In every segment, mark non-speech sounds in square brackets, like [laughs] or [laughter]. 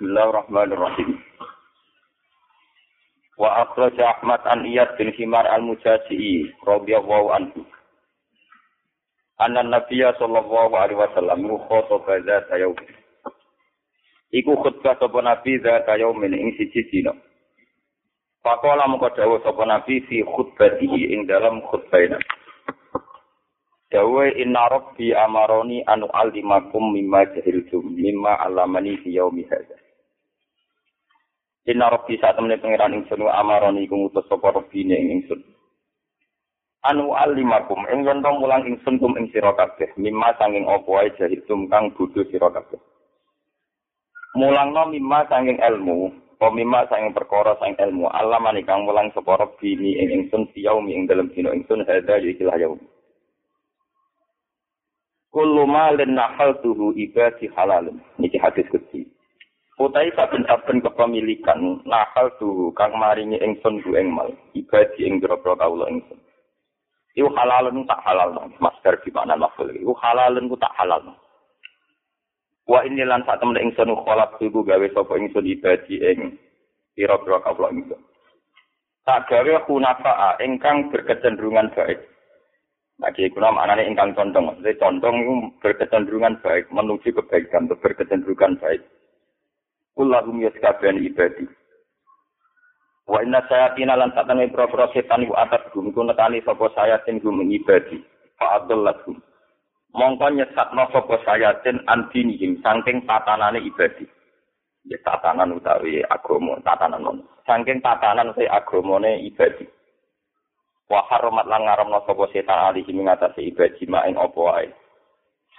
Bismillahirrahmanirrahim. Wa akhraja Ahmad an Iyad bin Himar al-Mujazi'i radhiyallahu anhu. Anna Nabiya sallallahu alaihi wasallam khotbah zat yaum. Iku khutbah sapa Nabi zat yaumin ing siji dina. Pakola mengko dawuh sapa Nabi fi khutbatihi ing dalam khutbahnya. Dawe inna rabbi amaroni anu alimakum mimma jahiltum mimma alamani fi yaumi hadza. Inna rabbi saat temene pangeran ingsun amaroni iku ngutus sapa rabbine ing ingsun. Anu alimakum ing yen mulang ingsun kum ing sira kabeh mimma sanging apa wae jahiltum kang bodho sira kabeh. Mulangno mimma sanging ilmu, apa mimma sanging perkara sanging ilmu, alamani kang mulang sapa rabbine ing ingsun fi yaumi ing dalem dina ingsun hadza ya ikilah yaumi. kullu malin tuhu ibadi halalun. Niki hadis kecil. Utai saben-saben kepemilikan nahal tuhu kang maringi ingsun ku ing mal ibadi ing grobro kawula ingsun. Iku halalun tak halal no. Masker di mana lafal iku halalun ku tak halal no. Wa ini lan sak temen ingsun kholak iku gawe sapa ingsun ibadi ing pira-pira kawula ingsun. Tak gawe hunafa ingkang berkecenderungan baik. Nah, kiai kuna maknanya ingkang condong. Maksudnya condong itu berkecenderungan baik, menuju kebaikan, berkecenderungan baik. Kullahum yaskabian ibadi. Wa inna sayatina lan satane pro-pro setan iku atas gum iku nekani sapa sayatin gum ibadi. Fa adallahum. Mongko nyesatno sapa saking tatanane ibadi. Ya tatanan utawi agama, tatanan non. Saking tatanan se agamane ibadi. wa haramat lan ngaramno sapa setan ali sing ngatasi ibadah mak ing apa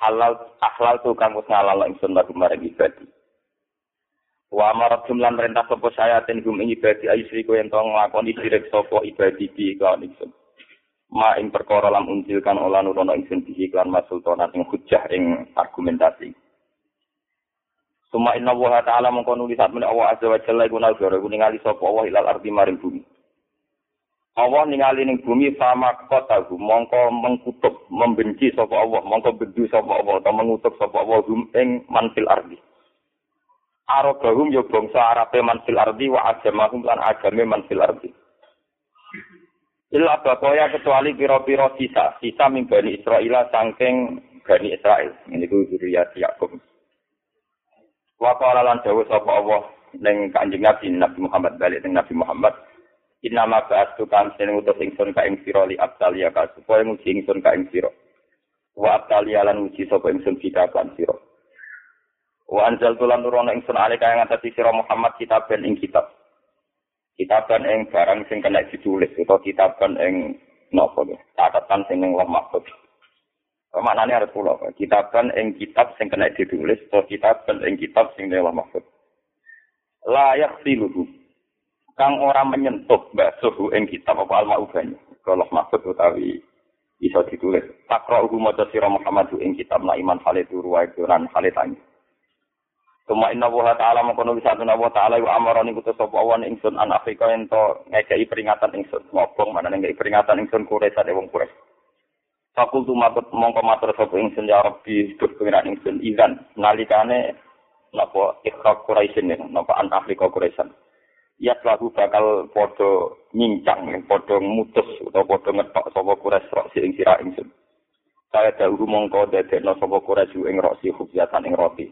halal akhlal tu kang wis ngalal ingsun lagu marang ibadah wa amarat jumlan perintah sapa saya ten gum ing ibadah ayu sri yen tong nglakoni sirik sapa ibadah di kan ingsun. Ma ing perkara lam unjilkan olah nurono ingsun di iklan masultanan ing hujah ing argumentasi. Suma inna wa ta'ala mengko nulis saat menawa Allah azza wa jalla iku nalgara iku ningali sapa Allah ilal ardi maring bumi. Allah ningali ning bumi sama kota mongko mengkutuk membenci sapa Allah mongko bendu sapa Allah atau mengutuk sapa Allah ing manfil ardi Arabahum yo bangsa Arabe manfil ardi wa agamahum lan agame manfil ardi. Illa bakoya kecuali piro-piro sisa. Sisa min Bani Israel sangking Bani Israel ini ku zuriyat Yakub. Wa qala lan dawuh sapa Allah ning Kanjeng Nabi Nabi Muhammad balik ning Nabi Muhammad. Inama ba'astu kan sing utus ingsun ka ing sira li abtalia ka supaya nguji ingsun ka ing sira. Wa abtalia lan nguji sapa ingsun kita kan sira. Wa anzal tulan nurono ingsun ale kaya ngatasi sira Muhammad kitaben ing kitab. Kitaban ing barang sing kena ditulis utawa kitaban ing napa ya? Catatan sing ing lemah Maknanya harus pulau. Kitaban ing kitab sing kena ditulis atau kitaban ing kitab sing ing lemah Layak siluhu kang ora menyentuh basuh ing kitab apa al maubani kalau maksud utawi bisa ditulis takra'uhu maca sira Muhammad ing kitab la iman hale turu wae lan hale tangi Tuma inna wa ta'ala mengkono bisa tuna wa ta'ala wa amarani kutu sapa awan ingsun an Afrika ento ngekei peringatan ingsun ngobong mana ngekei peringatan ingsun kuresa de wong kures Fakultu matut mongko matur sapa ingsun ya Rabbi duh pengiran ingsun izan nalikane napa ikhra Quraisyin napa an Afrika Quraisan ya lagu bakal podo nyincang, podo mutus atau podo ngetok sapa kures rok si ing sira ingsun. Saya dahulu mongko dadekno sapa kures ing rok si hubjatan ing roti.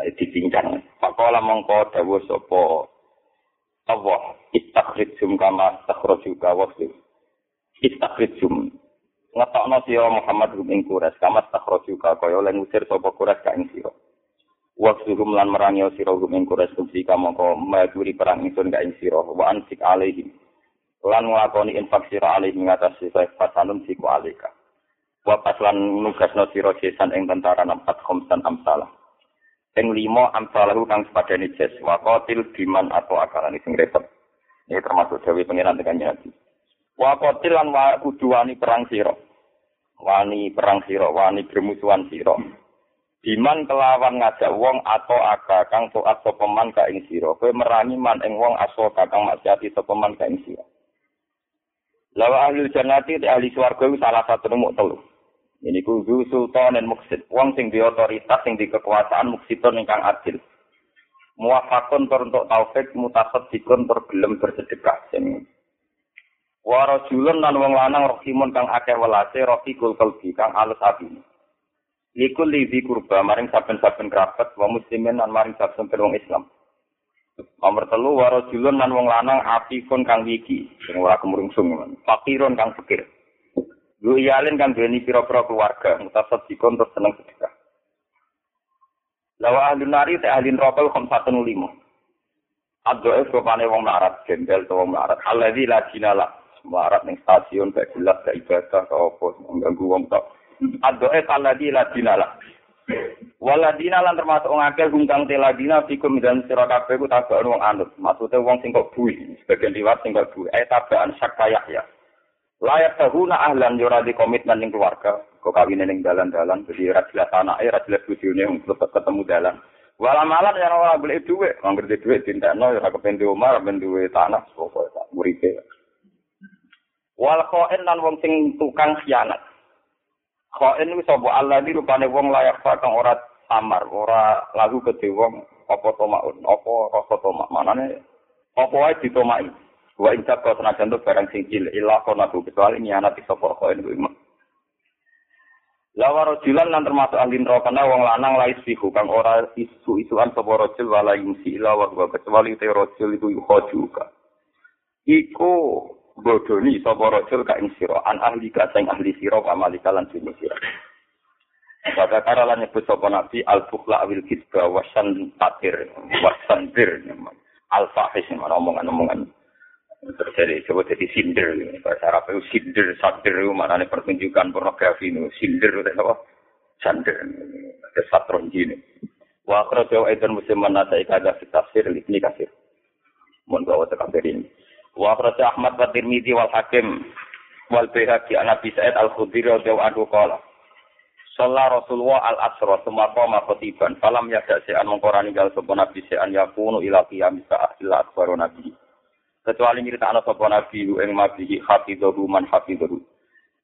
Saya dicincang. Pakola mongko dawuh sapa? Allah istakhrijum kama takhraju ka wasli. Istakhrijum ngetokno sira Muhammad ing kures kama takhraju ka kaya lan usir sapa kures ka ing sira. Waksuhum lan merangi sira hum ing kures kumsi kamangka maduri perang ingsun ka ing sira. Wa ansik alaihim. Lan nglakoni infak sira alaihim ngatas sisa fasanun siku alika. Wa paslan nugasno sira jesan ing tentara nampat khomsan amsalah ing lima amsalahu kang sepadane jes wa qatil biman atau akalan sing repot ini termasuk dewi pengiran dengan nyati wa qatil lan wa kudu wani perang sira wani perang sira wani bermusuhan sira Diman kelawan ngajak wong atau aga kang taat sapa man ka ing sira. Kowe merangi man ing wong aso kang maksiati sapa man ka ing sira. Lawa ahli jannati ahli swarga salah satu nomor telu. Ini ku sultan dan muksid. Wong sing di otoritas, sing di kekuasaan muksidon ingkang adil. muwafaqun tur untuk taufik mutasaddiqun tur gelem bersedekah sing wa rajulun lan wong lanang rahimun kang akeh welase rafiqul qalbi kang alus ati Iku libi kurba maring saben-saben kerabat wa muslimin lan maring saben wong Islam. Nomor telu wa rajulun lan wong lanang apikun kang wiki sing ora kemrungsung fakirun kang fakir. Yu iyalin kang duweni pira-pira keluarga mutasaddiqun tur seneng sedekah. Lawa ahli nari te ahli neraka khamsatun lima. Addoe sopane wong larat, gembel to wong larat. Alladzi la dinala. Larat ning stasiun gak jelas gak ibadah gak apa mengganggu wong tok. Addoe alladzi la dinala. Waladina lan termasuk wong akeh gungkang teladina fikum dan sira kabeh ku tabaan wong anut. Maksude wong sing kok bui, sebagian liwat sing kok bui. Eh tabaan sakaya ya. Layak tahuna ahlan yo di komitmen ning keluarga. Kok kawin ning dalan-dalan jadi ra jelas anake, ra jelas bojone ketemu dalan. Wala malah ya ora golek dhuwit, wong ngerti dhuwit tindak ya kepen di omah, ben duwe tanah pokoke tak muripe. Wal qain lan wong sing tukang khianat. Qain wis sapa Allah di rupane wong layak kang ora samar, ora lagu ke wong apa to maun, apa rasa to mak. Manane apa wae ditomaki. Wa injak kau senajan tuh barang sing cilik ilah kono kecuali nyanati sapa qain kuwi Lawa rojulan lan termasuk ahli neraka wong lanang lais fihu kang ora isu-isuan sapa rojul wala yumsi ila wa kecuali te rojul iku yuhojuka. Iku bodoni sapa rojul ka ing sira an ahli ka sing ahli sira wa malika lan sing sira. Pada kara lan nyebut sapa nabi al bukhla awil kitba wasan tatir wasandir al fahish omongan-omongan terus jadi jadi sinder. Bahasa Arab itu sinder sadir itu nih pertunjukan pornografi itu sinder itu apa? Sander. Ada satron gini wa akhrajahu aidan musliman nasa ikada fi tafsir ini kasir. Mohon bawa tekabir ini. Wa akhrajahu Ahmad wa Tirmidzi wal Hakim wal Baihaqi an Abi Sa'id al-Khudri radhiyallahu anhu qala Salah Rasulullah al asra semua koma khotiban falam yada se'an mengkorani gal sapa nabi se'an yakunu ila sa'ah illa akbaru nabi kecuali nyerita anak sapa nabi ing mabihi hafidhahu man hafidhahu.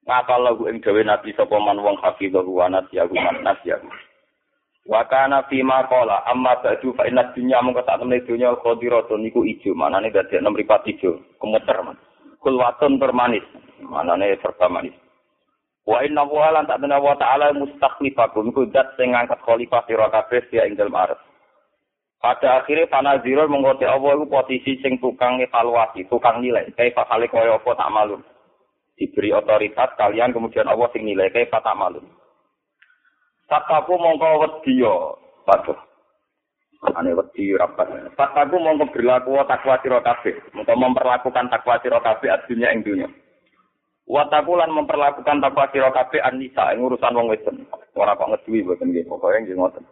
Ngakal lahu ing gawe nabi sapa man wong hafidhahu wa nasiyahu man nasiyahu. Wa kana fi ma qala amma ba'du fa inna dunya mung sak temne dunya khadiratun niku ijo manane dadi enem ripat ijo kemuter man. Kulwatun termanis manane serba manis. Wa inna wa lan tak wa ta'ala mustakhlifakum iku zat sing ngangkat khalifah sira kabeh ya ing dalem arep Pada akhirnya panaziro mengkoti Allah itu posisi sing tukang evaluasi, tukang nilai. Kayak fakale kaya apa tak malum. Diberi otoritas kalian kemudian Allah sing nilai kayak tak malum. Tataku mongko wedya. Waduh. Ane wedi rapat. Tataku mongko berlaku takwa sira kabeh. Mongko memperlakukan takwa sira kabeh adunya ing dunya. Wataku lan memperlakukan takwa sira kabeh anisa ing urusan wong wedon. Ora kok ngeduwi mboten nggih. Pokoke nggih ngoten.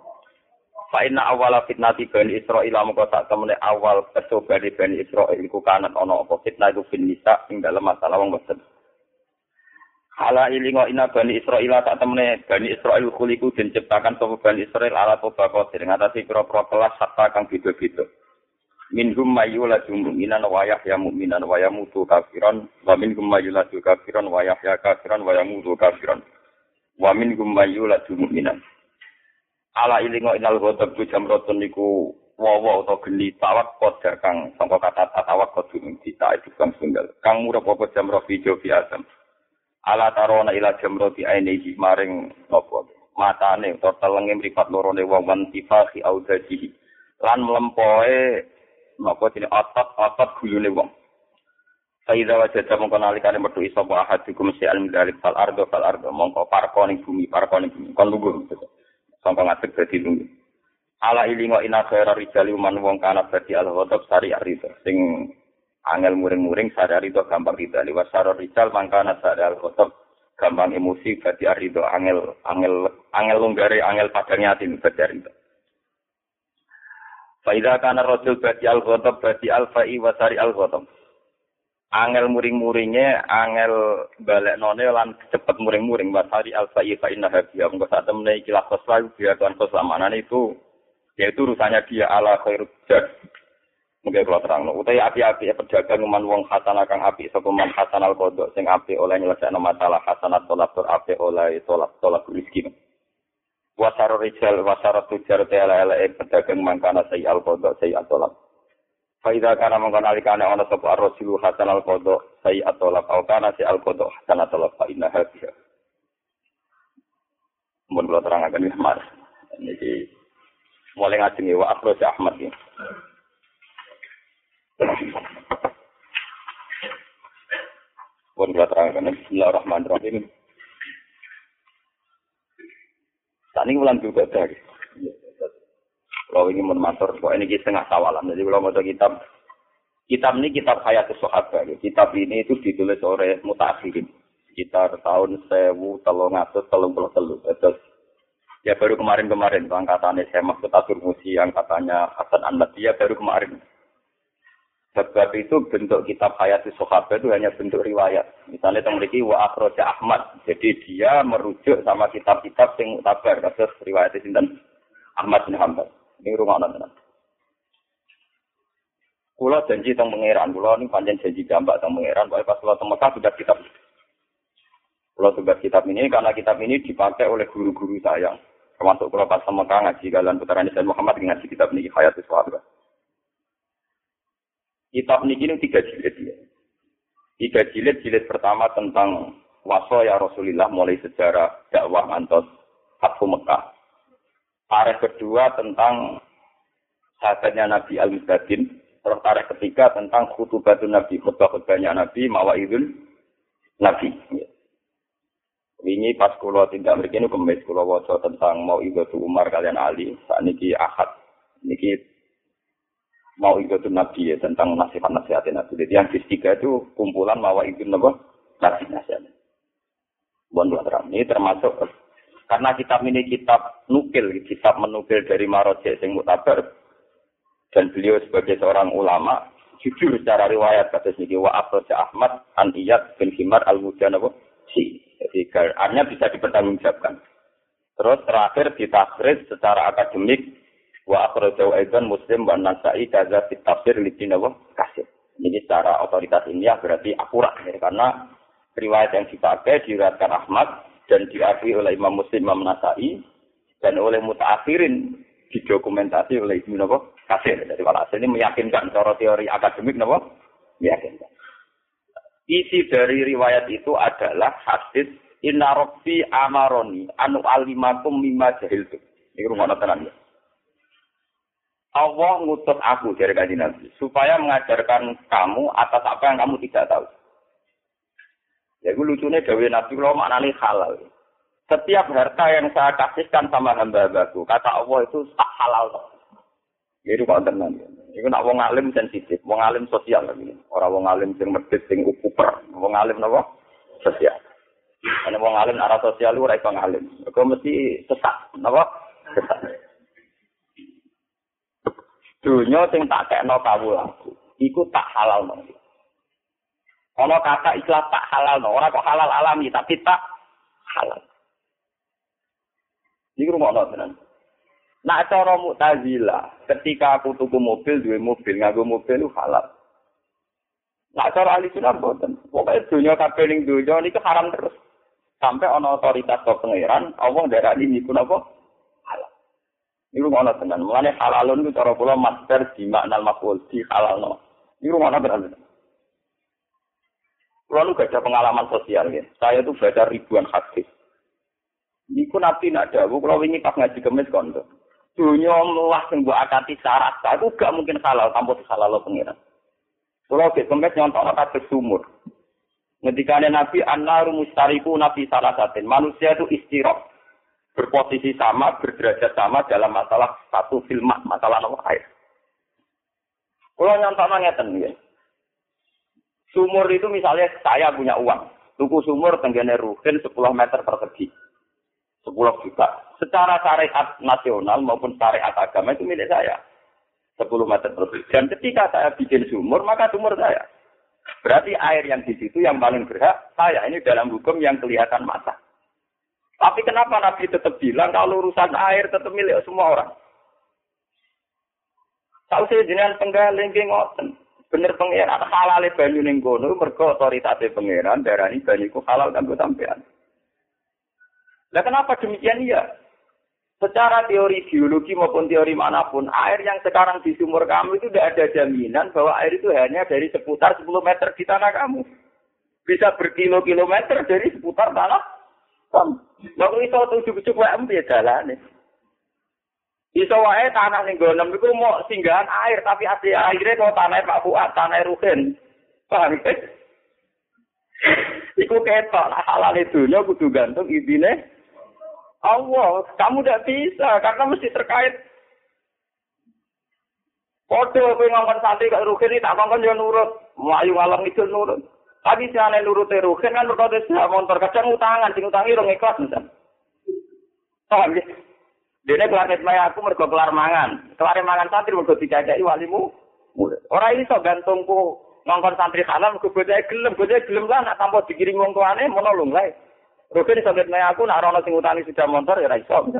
Fa inna awala fitnati Bani Israil mongko sak temene awal percobaan Bani Israil iku kanan ana apa fitnah iku bin nisa ing dalem masalah wong boten. Hala ilingo ina Bani Israil tak temene Bani Israil kuliku den ciptakan sapa Bani Israil ala toba kotir ngatasi pira-pira kelas hatta kang beda-beda. Minhum mayyula jumu'minan wa yahya mu'minan wa yamutu kafiran wa minhum mayyula kafiran wa yahya kafiran wa yamutu kafiran. Wa minhum mayyula jumu'minan. Ala ilingo inal ghadab ku jamrotun niku wawa utawa geni tawak koda kang sangka kata tawak kodu dita itu kang sunggal kang murah apa jamro video biasa ala tarona ila jamro di maring nopo? Matane utawa telenge mripat loro ne wong wan tifahi audajihi lan mlempoe nopo dene otot-otot gulune wong. Faiza wa jajah mongko nalikane metu iso wa ahadikum si al midalik fal ardo fal ardo. Mongko parko ning bumi parko ning bumi. Kon lugu sangka ngadeg dadi lungi. Ala ilingo ina khaira rijali man wong kana dadi al ghadab sari arida sing angel muring-muring sari arida gampang rida liwat saro rijal mangkana sari al ghadab gampang emosi dadi arida angel angel angel lunggare angel padang yatim dadi arida. Faida kana rajul badi al ghadab badi al fa'i wa sari al ghadab. Angel muring-muringnya angel balik none lan cepet muring-muring. Wasari alfa fa inna habiyah mengko saat temne iki lakos lalu dia tuan keselamanan itu yaitu urusannya dia ala khairul jad. Mungkin kalau terang utai api-api pedagang man wong hasan akan api. Sapa man hasan al kodok sing api oleh nyelesaikan masalah hasanat tolak tur api oleh tolak tolak rezeki Wasaro rijal wasaro tujar tela ele pedagang mangkana sayi al kodok sayi atolak. Faida kana mengkon alikane ana sapa ar-rasilu hasan al kodok sayi atolak au kana si al kodok hasan atolak fa inna hadiya. Mun kula terangaken iki Mas. Niki mulai ngajeng wa akhraj Ahmad iki. Pun kula terangaken Bismillahirrahmanirrahim. Saat ini bulan juga dari. Kalau ini menmatur, kok ini setengah tawalan. Jadi kalau mau kitab, kitab ini kitab hayat sahabat. Kitab ini itu ditulis oleh mutakhirin. Sekitar tahun sewu telung atus telung puluh telu. Terus ya baru kemarin-kemarin angkatannya saya maksud Atur Musi, angkatannya Hasan Anad, dia baru kemarin. Sebab itu bentuk kitab hayat sahabat itu hanya bentuk riwayat. Misalnya yang memiliki wa akhroja Ahmad. Jadi dia merujuk sama kitab-kitab yang mutabar. Kasus riwayat sinten Ahmad bin Hanbal. Ini rumah tenan. Kulo janji tentang pangeran, kulo ini panjang janji gambar tentang pangeran. Pokoknya pas kulo tentang Mekah sudah kitab. Kulo tugas kitab ini karena kitab ini dipakai oleh guru-guru saya. Termasuk kulo pas Mekah ngaji kalian putaran Islam Muhammad ngaji kitab ini hayat sahabat. Kitab ini ini tiga jilid ya. Tiga jilid, jilid pertama tentang waso ya Rasulullah mulai sejarah dakwah antos Fathu Mekah. Tarikh kedua tentang sahabatnya Nabi Al-Mustadin. Terus tarikh ketiga tentang khutubatun Nabi, khutbah-khutbahnya Nabi, mawaidul Nabi. Ini pas kulo tidak begini kemis kulo waco tentang mau ibadah Umar kalian Ali. Saat ini ahad. Niki mau ikut nabi ya tentang nasihat-nasihat nabi. Jadi yang ketiga itu kumpulan mawa itu nabi nasihat. Bon terang ini termasuk karena kitab ini kitab nukil, kitab menukil dari Maroje sing mutabar dan beliau sebagai seorang ulama jujur secara riwayat kata sini wa Abdul Ahmad an Iyad bin Himar al Mujanab si. Jadi artinya bisa dipertanggungjawabkan. Terus terakhir ditakris secara akademik Wa akhrajahu aidan Muslim wa Nasa'i kaza fit tafsir li kasih. Ini secara otoritas ilmiah berarti akurat ya, karena riwayat yang dipakai diriwayatkan Ahmad dan diakui oleh Imam Muslim Imam Nasa'i dan oleh mutaakhirin didokumentasi oleh Ibnu Nawawi Kasir. Jadi walhasil ini meyakinkan cara teori akademik Nawawi meyakinkan. Isi dari riwayat itu adalah hadis Inna Rabbi amaroni anu alimakum mimma jahiltu. Ini rumah tenan ya. Allah ngutus aku dari kajian Nabi supaya mengajarkan kamu atas apa yang kamu tidak tahu. Ya gue lucunya Dewi Nabi lo maknanya halal. Setiap harta yang saya kasihkan sama hamba-hambaku, kata Allah itu tak halal. Jadi kok tenang. Itu nak wong alim sensitif, wong alim sosial lagi. Orang wong alim sing medit, sing ukuper, wong alim napa? Sosial. Karena wong alim arah sosial ora iso ngalim. Kok mesti sesat, napa? Sesat. Dunia sing tak kekno kawulaku, iku tak halal no. Kalau kata istilah tak halal no, orang kok halal alami, tapi tak halal. Ini rumah no tenan. Nak cara mutazila, ketika aku tuku mobil, dua mobil, ngaku mobil itu halal. Nak cara ahli sunnah boten. Pokoknya dunia kabeh ning dunia ini haram terus. Sampai ono otoritas ke pangeran, Allah daerah ini pun apa? Ini mana tenan. Mulane halalun itu cara kula master di makna maf'ul di halalno. Ini mana berarti. Kalau gak ada pengalaman sosial ya. Saya tuh baca ribuan hadis. Niku nabi nak dawu kalau ini pas ngaji kemis kondo. Dunia melah sing mbok akati syarat. Itu gak mungkin halal tanpa halal lo pengiran. Kalau ke kemis nyontok kata sumur. Ketika Nabi An-Naru Mustariku Nabi Salasatin. Manusia itu istirok berposisi sama, berderajat sama dalam masalah satu filmat, masalah nomor air. Kalau nyontok ngeten ya. Sumur itu misalnya saya punya uang, tuku sumur tenggene ruhin 10 meter persegi. 10 juta. Secara syariat nasional maupun syariat agama itu milik saya. 10 meter persegi. Dan ketika saya bikin sumur, maka sumur saya. Berarti air yang di situ yang paling berhak saya. Ini dalam hukum yang kelihatan mata. Tapi kenapa Nabi tetap bilang kalau urusan air tetap milik semua orang? Tahu saya jenengan penggaling ngoten. Bener pangeran halal banyu ning kono mergo otoritas pangeran darani banyu ku halal kanggo sampean. Lah kenapa demikian ya? Secara teori biologi maupun teori mana pun, air yang sekarang di sumur kamu itu tidak ada jaminan bahwa air itu hanya dari seputar 10 meter di tanah kamu. Bisa berkilo-kilometer dari seputar tanah kamu. Lalu itu tujuh-tujuh WM ya jalan. Iso wae tanah ning gonem iku mau singgahan air tapi asli airnya kok tanah Pak Fuad, tanah Ruhin. Paham? [laughs] Iku ketok halal itu nya kudu gantung ibine Allah, kamu tidak bisa karena mesti terkait. Podo kowe ngomong santri kok rugen iki tak kongkon yo nurut, mlayu ngalam itu nurut. Tapi si aneh nurut rugen kan mergo wis motor kadang utangan, sing utangi rong ikhlas. Paham ya? Dene planet maya aku mergo kelar mangan. Kelar mangan santri mergo dicacai walimu. Ora ini so gantungku ngongkon santri halal mergo bocah gelem, bocah gelem lah nak tanpa dikirim wong tuane monolong lah. Rugen sampai nanya aku nak rono sing utani sudah motor ya iso.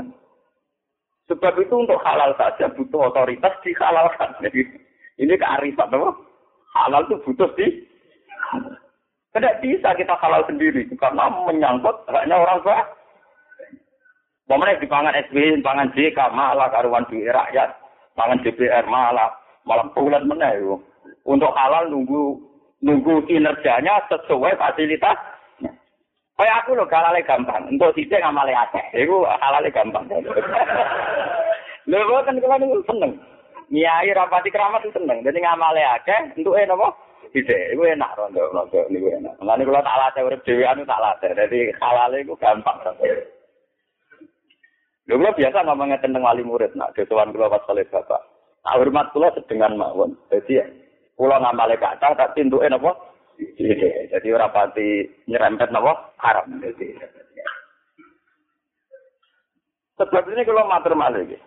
Sebab itu untuk halal saja butuh otoritas dihalalkan. Jadi [laughs] ini kearifan apa? Halal itu butuh di tidak bisa kita halal sendiri karena menyangkut hanya orang tua. Pemenang di pangan SB, pangan JK malah karuan duit rakyat, pangan DPR malah malah bulan mana Untuk halal nunggu nunggu kinerjanya sesuai fasilitas Kayak aku loh halale gampang. Untuk sithik ngamale akeh. Iku halale gampang. Lho kan kula seneng. Nyai rapati keramat itu seneng. Jadi ngamale akeh entuke napa? Sithik. Iku enak rondo-rondo niku enak. Lan kula tak latih urip dhewean tak latih. Dadi halale iku gampang. Lho kula biasa ngomongnya tentang wali murid nak desawan kula pas saleh bapak. Tak hormat kula sedengan mawon. Jadi kula ngamale kata tak tintuke napa? Jadi ora pati nyerempet napa haram. Jadi Sebab ini kalau matur iki.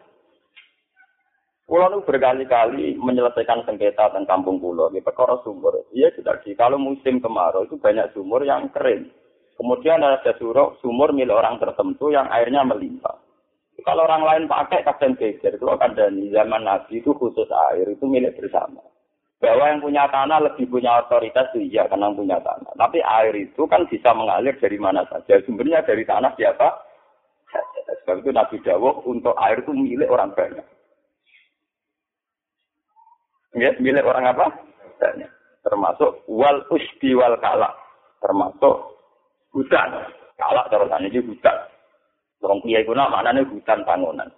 Pulau itu berkali-kali menyelesaikan sengketa tentang kampung pulau, di perkara sumur. Iya di kalau musim kemarau itu banyak sumur yang kering. Kemudian ada sumur, sumur milik orang tertentu yang airnya melimpah. Kalau orang lain pakai kadang geger, itu akan dari zaman Nabi itu khusus air itu milik bersama bahwa yang punya tanah lebih punya otoritas itu iya karena punya tanah. Tapi air itu kan bisa mengalir dari mana saja. Sumbernya dari tanah siapa? Sebab itu Nabi Dawuh untuk air itu milik orang banyak. Ya, milik orang apa? Banyak. Termasuk wal usbi wal kalak. Termasuk hutan. Kalak terus ini hutan. Orang kiai kuna mana hutan bangunan.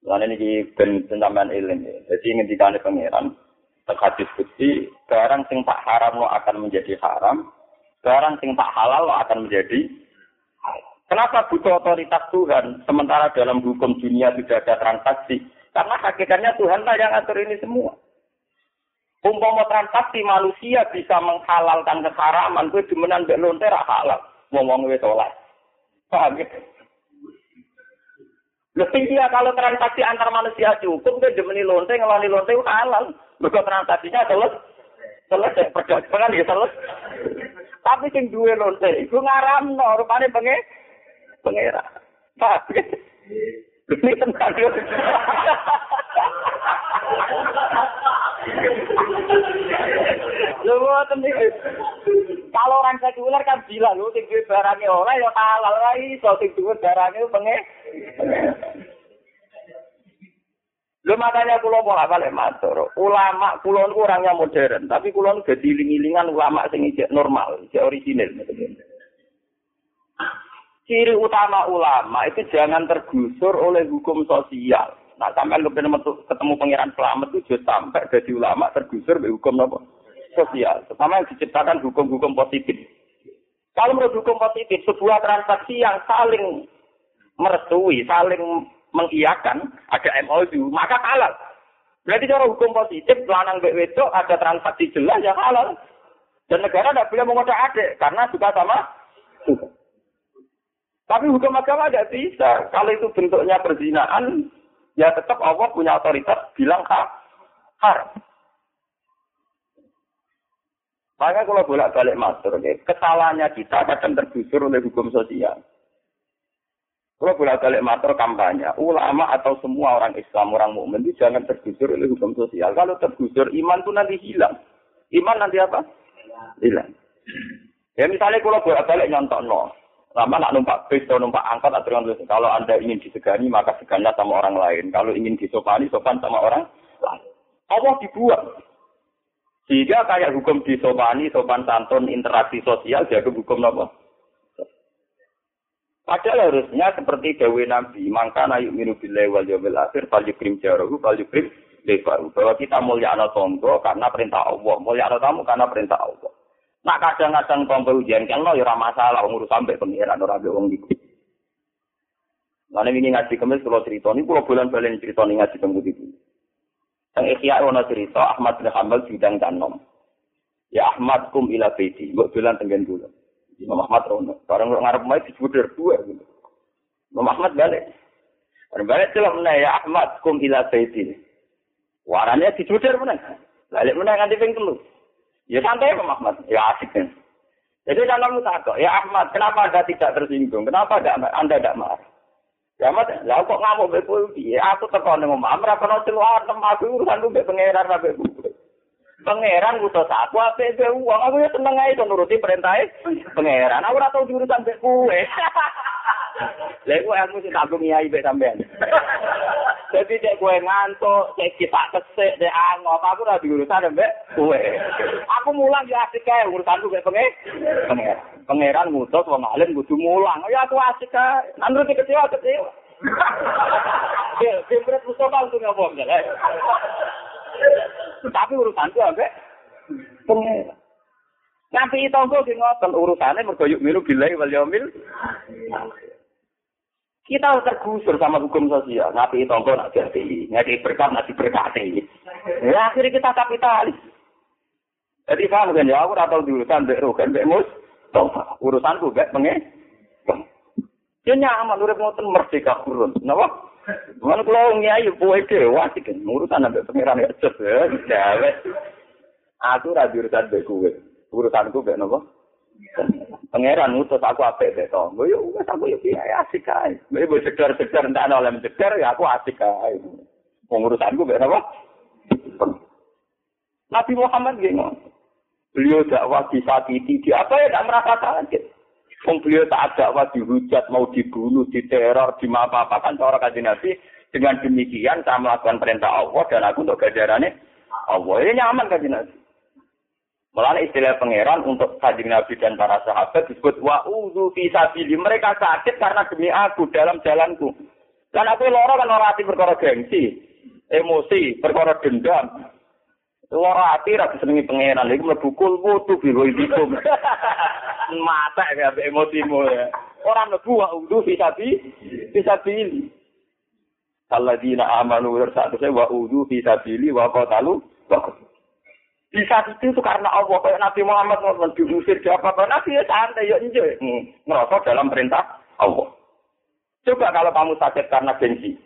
Lalu ini ben pencaman ilmu. Jadi ngendikane pangeran, hadis kutsi, barang sing tak haram lo akan menjadi haram, barang sing tak halal lo akan menjadi. Kenapa butuh otoritas Tuhan, sementara dalam hukum dunia tidak ada transaksi? Karena hakikatnya Tuhan lah yang atur ini semua. Umpama transaksi manusia bisa menghalalkan keharaman, gue demenan mbek lonte halal. Wis oleh. Paham ya? Lebih dia kalau transaksi antar manusia cukup, gue demeni lonte, ngeloni lonte halal. Mereka transaksinya selesai. Selesai perdagangan ya selesai. Tapi sing duwe lonte iku ngaramno rupane penge pengera. Pak. Ini tentang Lho Kalau orang sekuler kan bilang lu sing duwe barangnya ora ya halal wae iso sing duwe barangnya penge. Lho makanya kula pola balik matur. Ulama kula niku orangnya modern, tapi kula niku dadi iling-ilingan ulama sing normal, ijek orisinil. Ciri utama ulama itu jangan tergusur oleh hukum sosial. Nah, sampai lu ketemu pangeran selamat itu sampai jadi ulama tergusur oleh hukum apa? Sosial. Terutama yang diciptakan hukum-hukum positif. Kalau menurut hukum positif, sebuah transaksi yang saling merestui, saling mengiyakan ada MOU, maka halal. Berarti cara hukum positif, lanang mbek wedok ada transaksi jelas yang halal. Dan negara tidak boleh mengotak adik, karena juga sama Tapi hukum agama tidak bisa. Kalau itu bentuknya perzinaan, ya tetap Allah punya otoritas bilang ha, haram. Maka kalau bolak-balik masuk, kesalahannya kita akan tergusur oleh hukum sosial. Kalau bolak balik matur kampanye, ulama atau semua orang Islam, orang mukmin itu jangan tergusur oleh hukum sosial. Kalau tergusur, iman itu nanti hilang. Iman nanti apa? Hilang. Ya misalnya kalau bolak balik nyontok no, Sama nak numpak bis atau numpak angkot aturan tulis. Kalau anda ingin disegani maka seganlah sama orang lain. Kalau ingin disopani sopan sama orang lain. Allah dibuat. Sehingga kayak hukum disopani, sopan santun, interaksi sosial, jadi hukum apa? Padahal harusnya seperti Dewi Nabi, maka naik minu bilai wal yawmil akhir, fal yukrim jarohu, fal yukrim lebaru. Bahwa kita mulia anak tonggo karena perintah Allah, mulia anak tamu karena perintah Allah. Nak kadang-kadang tonggo ujian kan lo ya masalah, ngurus sampai pengiran orang wong iku. Mana ini ngaji kemis kalau cerita ini, kalau bulan bulan cerita ini ngaji kemis itu. Yang ikhya ono cerita Ahmad bin Hanbal bidang tanom. Ya Ahmad kum ila baiti, mbok dolan tenggen dulu. Imam Ahmad rono. Barang ngarep mai disebut dua gitu. Imam Ahmad balik. Barang balik celah meneh ya Ahmad kum ila baiti. Warane disebut meneh. Balik meneh nganti ping. Ya santai Imam Ahmad, ya asik kan. Jadi dalam takok, ya Ahmad, kenapa Anda tidak tersinggung? Kenapa Anda tidak marah? Ya Ahmad, lah kok ngamuk mbek Ya Aku teko ning omah, ora kono celuan aku urusan mbek pangeran mbek Pangeran ngutus aku apik mbek uang, aku ya seneng ae nuruti perintahe pangeran. Aku ora tau diurusan mbek kowe. [laughs] Lha iku aku sing tak ngiyai mbek sampean. Jadi cek kowe ngantuk, cek kita kesek, cek angop, aku ora diurusan mbek kowe. Aku mulang ya asik kae urusanku mbek pangeran. Pangeran ngutus wong alim kudu mulang. Ya aku asik kae. Nandru kecewa kecewa. Ya, Bimret Mustafa untuk ngomong, Tapi urusanku ambek pengen. Ngampi tonggo ki ngoten urusane mergo yuk milu bilai wal yaumil. Kita tergusur sama hukum sosial. Ngapi tonggo nak jadi, ngadi berkat nak diberkati. Ya akhirnya kita kapitalis. Jadi paham kan ya, aku atau diurusan mbek rogan mbek mus. Urusanku mbek pengen. Dia nyaman urip ngoten merdeka kurun. Napa? Mana kalau nyai buat dewa sih kan urusan sampai pengiran ya cepet ya. Aku rada urusan beku, urusanku be nopo. Pangeran utus aku apik deh toh. Yo wis aku yo piye asik ae. Mbek mbok sekedar-sekedar entek ana oleh ya aku asik ae. Wong urusanku be napa? Nabi Muhammad gini. Beliau dakwah disakiti, di apa ya tidak merasa kaget. Wong beliau tak dakwah dihujat, mau dibunuh, diteror, dimapa-apakan cara kajian Nabi. Dengan demikian saya melakukan perintah Allah dan aku untuk gajarannya Allah. Ini nyaman kajian Nabi. Malah istilah pangeran untuk kajian Nabi dan para sahabat disebut wa'udhu fisabili. Mereka sakit karena demi aku dalam jalanku. Dan aku loro kan orang hati perkara gengsi, emosi, perkara dendam. Loro hati ra disenengi pangeran. Iku mlebu kulmu tu biro iku. [laughs] Mata ya emosimu ya. Ora mlebu wa udu bisa bi bisa pilih. Alladzina amanu wa saya wa udu bisa pilih wa qatalu wa bisa itu itu karena Allah kayak Nabi Muhammad ngomong diusir siapa Nabi ya santai ya enjoy ngerasa dalam perintah Allah. Coba kalau kamu sakit karena gengsi,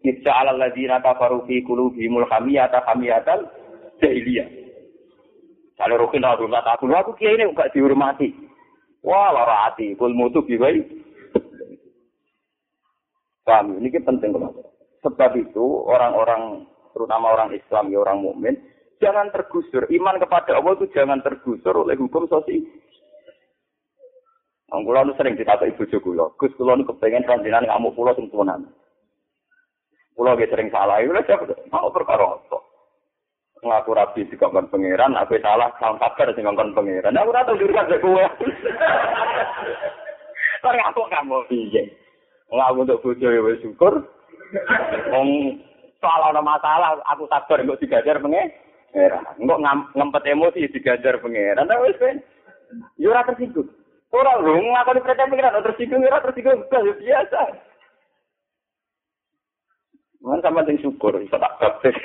Ibsa ala ladina kafaru fi qulubihimul hamiyata hamiyatal jahiliyah. Kalau rukin aku nggak takut, aku kiai ini enggak dihormati. Wah, lara hati, kul mutu biwai. Paham, ini penting. Sebab itu orang-orang, terutama orang Islam, ya orang mukmin, jangan tergusur. Iman kepada Allah itu jangan tergusur oleh hukum sosial. Wong kula sering ditakoki bojo kula, Gus kula nu kepengin panjenengan ngamuk kula sing tuanan. Kula sering salah, lha siapa mau perkara apa? Ngaku rapi di kapan pangeran, aku salah sang kabar sing ngongkon pangeran. Aku ora tau jurusan sak kowe. Kok ngaku kamu piye? Ngaku untuk bojo ya syukur. Wong soal ana masalah, aku sabar engko digajar pangeran. Engko ngempet emosi digajar pangeran. Wis ben. Yo ora tersinggung. Ora lho, ngakoni percaya pikiran tersinggung ora tersinggung biasa. Mana sama sing syukur iso tak baptis.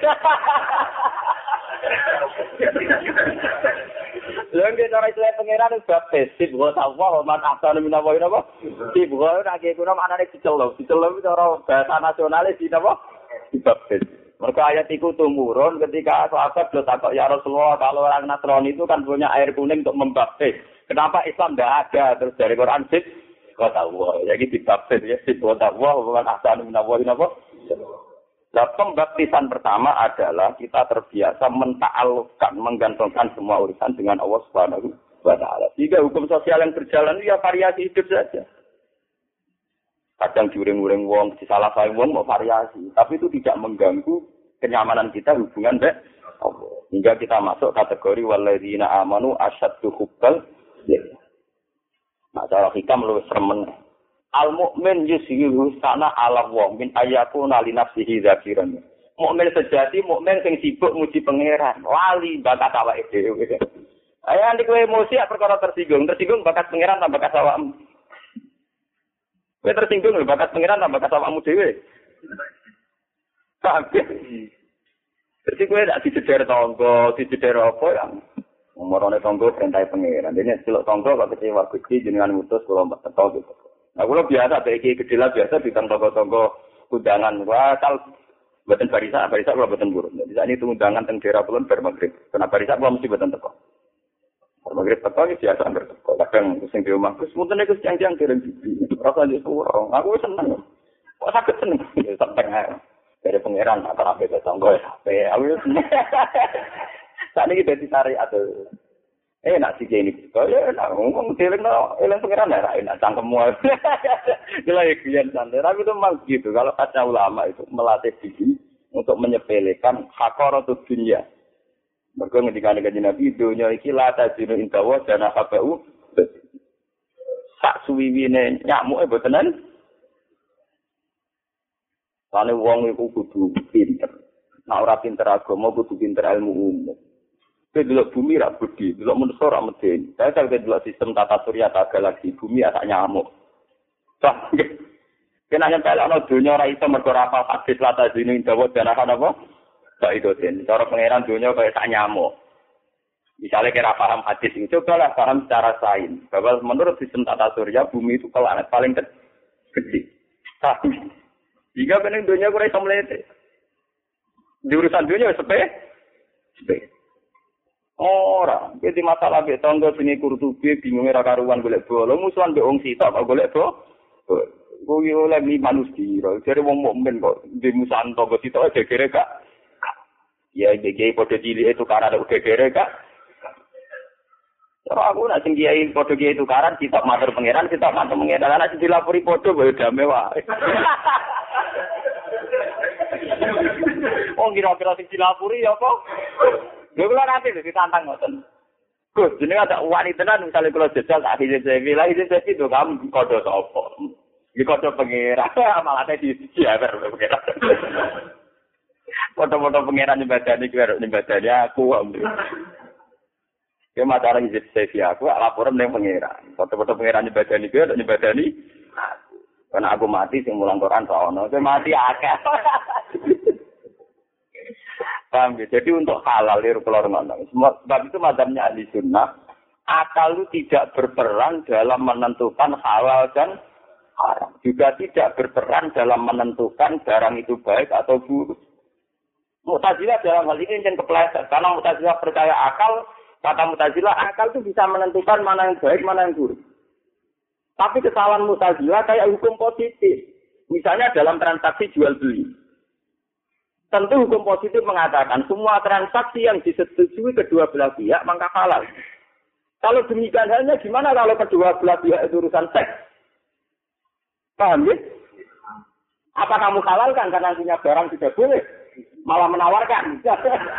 Lha nek cara istilah pangeran wis baptis, sip wa tawwa man ahsanu min wa napa? Sip wa ora ge kuno manane dicelo. Dicelo itu cara bahasa nasional di napa? Dibaptis. Mereka ayat itu tumurun ketika sahabat lo takut ya Rasulullah kalau orang Nasrani itu kan punya air kuning untuk membaptis. Kenapa Islam tidak ada? Terus dari Quran sih, kata Allah. Jadi dibaptis ya, sih kata Allah, bukan ahsan minawahin apa? Nah, pembaptisan pertama adalah kita terbiasa mentaalufkan, menggantungkan semua urusan dengan Allah Subhanahu wa taala. Jika hukum sosial yang berjalan ya variasi hidup saja. Kadang diuring-uring wong, disalah salah wong mau variasi, tapi itu tidak mengganggu kenyamanan kita hubungan deh. Hingga kita masuk kategori waladina amanu asyaddu hubbal Nah, cara hikam lu sermen. Al mukmin yusiru sana ala wong min ayakuna li nafsihi dzakiran. Mukmin sejati mukmin sing sibuk muji pangeran, wali bakat awake dhewe. Ayo nanti kowe emosi perkara tersinggung, tersinggung bakat pangeran tambah bakat awakmu. Kowe tersinggung bakat pangeran tambah bakat awakmu dhewe. Paham? Jadi kowe tidak diceder tonggo, diceder apa yang Umurane tonggo perintah pangeran. Ini celok tonggo kok kecewa gusti jenengan mutus kula mbak teko gitu. Nah kula biasa iki gede lah biasa di tonggo-tonggo undangan wah kal Buatan barisa, barisa kalau buatan burung. Jadi saat itu undangan teng daerah pulau ber maghrib. Karena mesti buatan teko. Maghrib teko ini biasa hampir teko. Kadang kucing di rumah, itu siang-siang kirim bibi. Rasa di surong. Aku seneng. Kok sakit seneng? Sampai dari pangeran atau apa itu tonggo ya. Aku seneng. [laughs] Saat ini jadi syariat atau eh nak sih ini gitu ya nak ngomong dhewe no eling pengiran ya enak cangkemmu gila ya kian santai tapi itu memang gitu kalau kata ulama itu melatih diri untuk menyepelekan hakaratul dunia mereka ngendika dengan Nabi dunia iki la tajinu intawa dan habau sak suwiwine nyamuk e botenan Sane wong iku kudu pinter. Nah ora pinter agama kudu pinter ilmu umum. Kowe delok bumi ra budi, delok manusa ra medeni. Saya kalau delok sistem tata surya tak galaksi bumi asak nyamuk. Wah, kena nyempel ana donya ora iso mergo ora apa hadis lata dene dawa danahan apa? Tak itu den. Cara pangeran donya kaya sak nyamuk. Misalnya kira paham hadis ini, cobalah paham secara sains. Bahwa menurut sistem tata surya, bumi itu planet paling kecil. Tapi, jika benar dunia kurang bisa melete. Di urusan dunia, sepe, sepe. Ora, iki masalah mek tangga sini bingung ora karuan golek bola, musuhan mbek wong sitok kok golek bola. Kuwi oleh mi manusia, jare wong mukmin kok di musuhan tangga sitok gegere gak. Ya iki padha itu karena udah gegere gak. Kalau aku nak sing kiai padha kiai tukaran sitok matur pangeran, sitok matur pangeran, ana sing dilapori padha wae dame wae. Oh kira-kira sing dilapori ya apa? Lha kula nanti ditantang ngoten. Gus, jenenge ada wanita tenan misalnya kalau jajal tak hijau saya bilang hijau saya itu kamu kode apa? Di kode pengira, malah saya di siaper pengira. Foto-foto pengiran di badan ini, di badannya aku. Ya masalah hijau saya aku laporan dengan pengiran. Foto-foto badan ini, di badan ini. Karena aku mati, sing mulang Quran soalnya, saya mati akeh. [laughs] Paham ya? Jadi untuk halal itu keluar ngono. Sebab itu madamnya ahli sunnah, akal itu tidak berperan dalam menentukan halal dan haram. Juga tidak berperan dalam menentukan barang itu baik atau buruk. Mutazilah dalam hal ini yang kepleset. Karena Mutazilah percaya akal, kata Mutazilah akal itu bisa menentukan mana yang baik, mana yang buruk. Tapi kesalahan Mutazilah kayak hukum positif. Misalnya dalam transaksi jual beli. Tentu hukum positif mengatakan semua transaksi yang disetujui kedua belah pihak maka halal. Kalau demikian halnya gimana kalau kedua belah pihak itu urusan seks? Paham ya? Apa kamu halalkan karena punya barang tidak boleh? Malah menawarkan.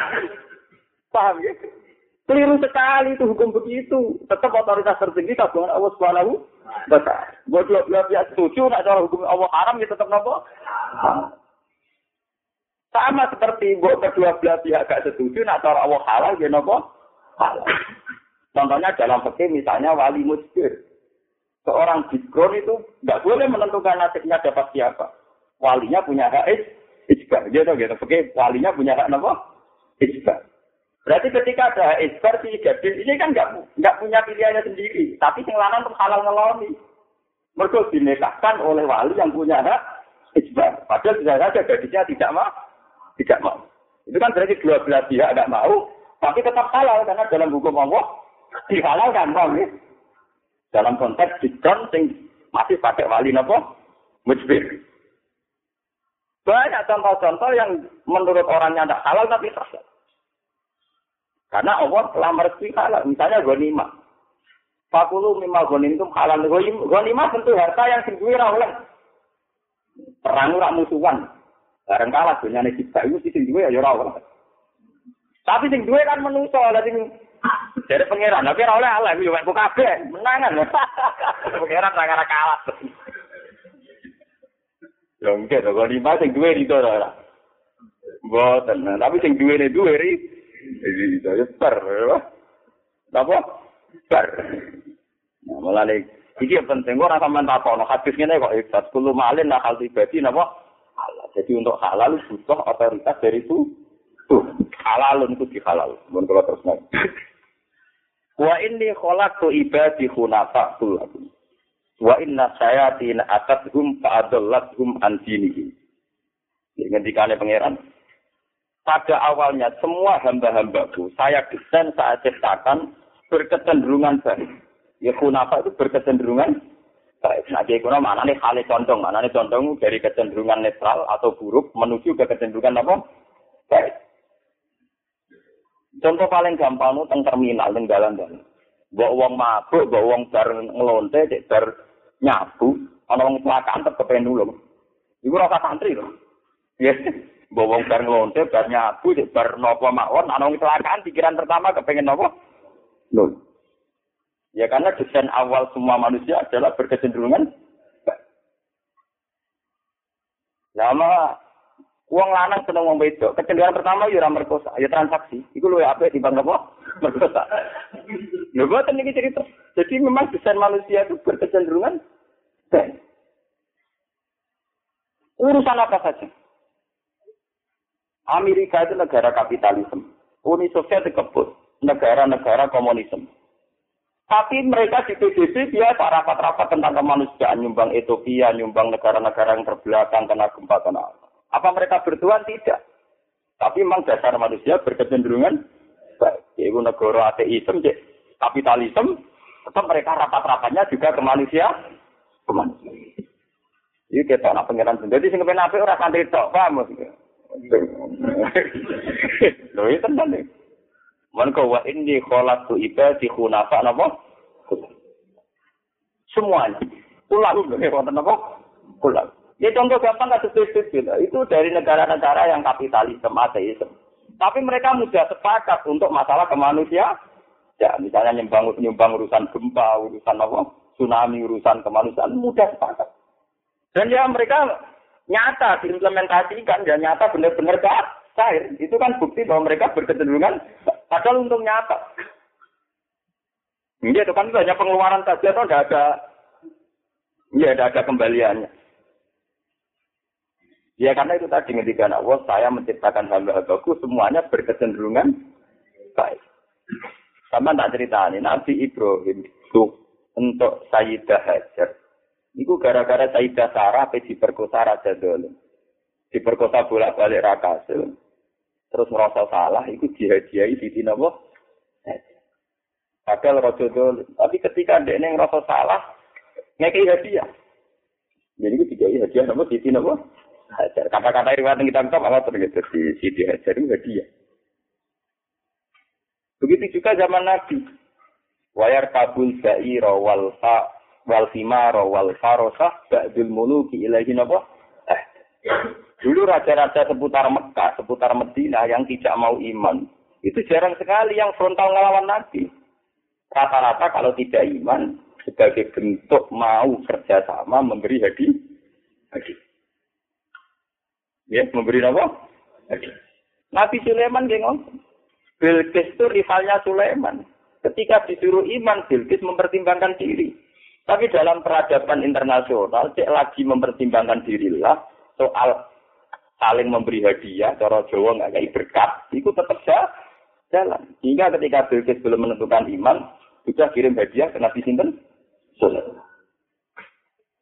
[laughs] Paham ya? Keliru sekali itu hukum begitu. Tetap otoritas tertinggi tabungan Allah Subhanahu wa taala. Buat belah pihak setuju nak cara hukum Allah haram ya tetap nopo? Sama seperti buat kedua belah pihak gak setuju, nah cara Allah halal, ya nopo. Contohnya dalam fikih misalnya wali musbir. Seorang bikron itu nggak boleh menentukan nasibnya dapat siapa. Walinya punya hak isbar. Gitu, gitu. Fikih walinya punya hak nopo isbar. Berarti ketika ada isbar si gadis ini kan nggak nggak punya pilihannya sendiri, tapi yang lanang untuk halal ngeloni. Mereka dinikahkan oleh wali yang punya hak isbar. Padahal tidak saja gadisnya tidak mau tidak mau. Itu kan berarti dua belah pihak tidak mau, tapi tetap halal karena dalam hukum Allah dihalalkan, mau ya? Dalam konteks dikron sing masih pakai wali nopo mujbir. Banyak contoh-contoh yang menurut orangnya tidak halal tapi sah. Karena Allah telah merestui halal. Misalnya ghanimah. Fakulu mimma ghanimtum halal ghanimah tentu harta yang ora oleh. Perang ora musuhan. Bareng kalah dunyane kita iku sing duwe ya ora oleh. Tapi sing duwe kan menungso lah sing dari pangeran, tapi ora oleh Allah yo wek kabeh, menangan. [laughs] pangeran ra kalah. Ya mungkin to kok lima sing duwe itu ora. Mboten, tapi sing duwe ne duwe ri. Itu ya per. Apa? Per. Nah, mulane iki penting ora sampean takono hadis ngene kok ikhlas kulo malin nakal pribadi napa? Halal. Jadi untuk halal butuh otoritas dari itu. Tuh, halalun itu di halal. Mun kula terus nang. Wa inni khalaqtu ibadi khunafa kullakum. Wa inna sayatina atathum fa'adallathum an dinihim. Ini ngendikane pangeran. Pada awalnya semua hamba-hambaku saya desain, saya ciptakan berkecenderungan baik. Ya kunapa itu berkecenderungan baik. Nah, jadi kuna mana nih hal condong, mana nih condong dari kecenderungan netral atau buruk menuju ke kecenderungan apa? Baik. Contoh paling gampang itu teng terminal, teng jalan-jalan. Bawa uang mabuk, bawa uang bar ngelonte, bar nyabu, ana wong kecelakaan tetep kepen nulung. Iku rasa santri loh. Ya, bawa uang bar ngelonte, bar nyabu, bar nopo mawon, ana wong kecelakaan pikiran pertama kepengen nopo? Nul. Ya karena desain awal semua manusia adalah berkecenderungan Lama uang lanang seneng wong wedok. Kecenderungan pertama ya ora merkosa, ya transaksi. Iku luwih apik dibanding apa? [laughs] Merkosa. Lho boten iki cerita. Jadi memang desain manusia itu berkecenderungan baik. Urusan apa saja. Amerika itu negara kapitalisme. Uni Soviet dikebut. Negara-negara komunisme. Tapi mereka di PBB biasa rapat-rapat tentang kemanusiaan, nyumbang Ethiopia, nyumbang negara-negara yang terbelakang kena gempa kena mereka bertuan tidak? Tapi memang dasar manusia berkecenderungan baik. Yaitu negara ateisme, kapitalisme, tetap mereka rapat-rapatnya juga ke manusia, ke manusia. Ini kita nak pengiran sendiri, sing kepen apik santri tok, paham. Lho itu tenan nih. Man wa inni khalaqtu ibadi khunafa? Semuanya. Pulang lho wonten napa? Pulang. Ya contoh gampang kasus PSBB itu dari negara-negara yang kapitalisme ateisme. Tapi mereka mudah sepakat untuk masalah kemanusiaan. Ya, misalnya nyumbang, nyumbang urusan gempa, urusan apa, tsunami, urusan kemanusiaan, mudah sepakat. Dan ya mereka nyata diimplementasikan, dan nyata benar-benar cair. Itu kan bukti bahwa mereka berkecenderungan, padahal untung nyata. Iya, itu kan banyak pengeluaran saja, atau tidak ada, ya tidak ada kembaliannya. Ya karena itu tadi ketika Allah saya menciptakan hamba-hambaku semuanya berkecenderungan baik. Sama tak cerita ini Nabi Ibrahim itu untuk Sayyidah Hajar. Itu gara-gara Sayyidah Sarah apa diperkosa Raja Dolim. Diperkosa bolak-balik Rakasil. Terus merasa salah, itu dihadiahi di Nabi Padahal Raja Dolim. Tapi ketika dia merasa salah, ngekei hadiah. Jadi itu dikei hadiah nama di Nabi Hajar. Kata-kata riwayat yang kita anggap apa ternyata di Siti Hajar itu dia. Begitu juga zaman Nabi. Wayar kabul sa'ira wal fa wal simara wal farosah ba'dul muluki ilahi napa? Eh. Dulu raja-raja seputar Mekah, seputar Medina yang tidak mau iman, itu jarang sekali yang frontal ngelawan Nabi. Rata-rata kalau tidak iman, sebagai bentuk mau kerjasama memberi hadiah. Hadiah. Ya, memberi apa? Nabi Sulaiman gengong. Bilqis itu rivalnya Sulaiman. Ketika disuruh iman, Bilqis mempertimbangkan diri. Tapi dalam peradaban internasional, cek lagi mempertimbangkan dirilah soal saling memberi hadiah, cara Jawa nggak kayak berkat, itu tetap jalan. Hingga ketika Bilqis belum menentukan iman, sudah kirim hadiah ke Nabi Sinten Sulaiman.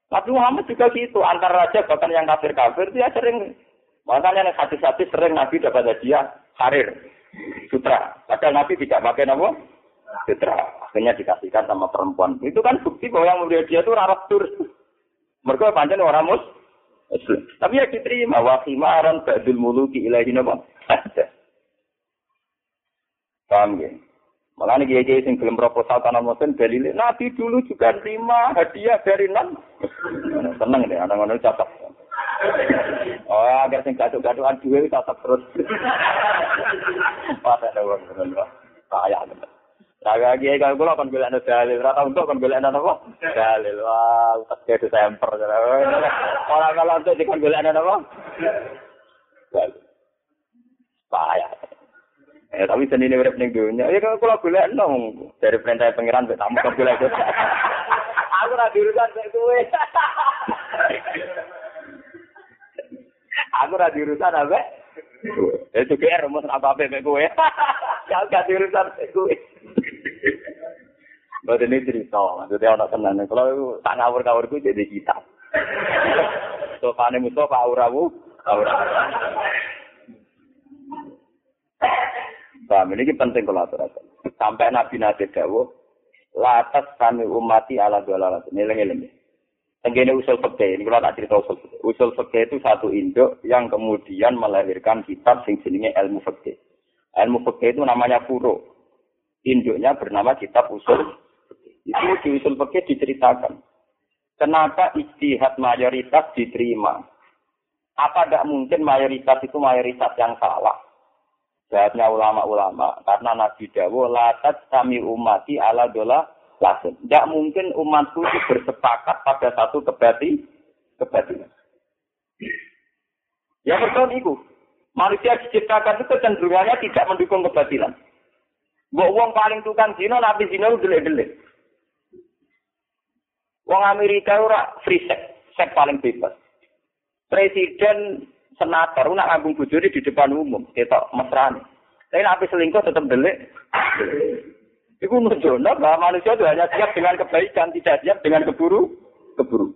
Nabi Muhammad juga gitu, antar raja bahkan yang kafir-kafir dia sering Makanya nih hati-hati sering Nabi dapat hadiah karir sutra. Padahal Nabi tidak pakai nama sutra. Akhirnya dikasihkan sama perempuan. Itu kan bukti bahwa yang memberi hadiah itu rarat tur. Mereka panjang orang mus. Tapi ya diterima. Wa khimaran ba'dul muluki ilahi nama. Paham ya? Malah nih kiai sing gelem proposal tanah dalile Nabi dulu juga terima hadiah dari non. Seneng deh, anak anak catat. [laughs] Oh, agar sing gaduh-gaduhan duwe catat terus. [laughs] Wah, ada wong ngono. Kaya tenan. Raga kiai kalau kula kon golek dalil, rata untuk kon golek apa? Dalil. Wah, utak kedu semper. Ora kalau untuk dikon golek apa? Dalil. Kaya. Eh, tapi seni ini urip ning dunya. Ya kalau kula golek nang dari perintah pangeran tamu kok golek. [laughs] Aku ora diurusan mek kowe. Aku ora diurusan apa? Eh juga er rumus apa apa mek kowe. [laughs] Ya gak diurusan mek kowe. Mbak ini cerita, maksudnya orang tenan. Kalau tak ngawur-ngawurku jadi kitab. [laughs] Sopane Mustafa auramu, auramu. Paham, ini penting kalau aturakan. Sampai Nabi Nabi Dawo, latas kami umati ala dolalat. Ini lengi-lengi. Tenggine usul fikih, ini kalau tak cerita usul fikih. Usul fikih itu satu induk yang kemudian melahirkan kitab sing jenenge ilmu fikih. Ilmu fikih itu namanya furo. Induknya bernama kitab usul Itu di usul fikih diceritakan. Kenapa istihad mayoritas diterima? Apa tidak mungkin mayoritas itu mayoritas yang salah? Jawabnya ulama-ulama, karena Nabi Dawo, latat kami umati ala dola lasun. Tidak mungkin umatku itu bersepakat pada satu kebati, kebatinan. Ya betul itu. Manusia diciptakan itu kecenderungannya tidak mendukung kebatilan. Mbok wong paling tukang zina, nabi zina itu delik-delik. Wong Amerika ora free sex, sex paling bebas. Presiden senator nak ngambung bojone di depan umum, ketok mesrane. Tapi nabi selingkuh tetap delik. Iku nunjukno bahwa manusia itu hanya siap dengan kebaikan, tidak siap dengan keburu, keburu.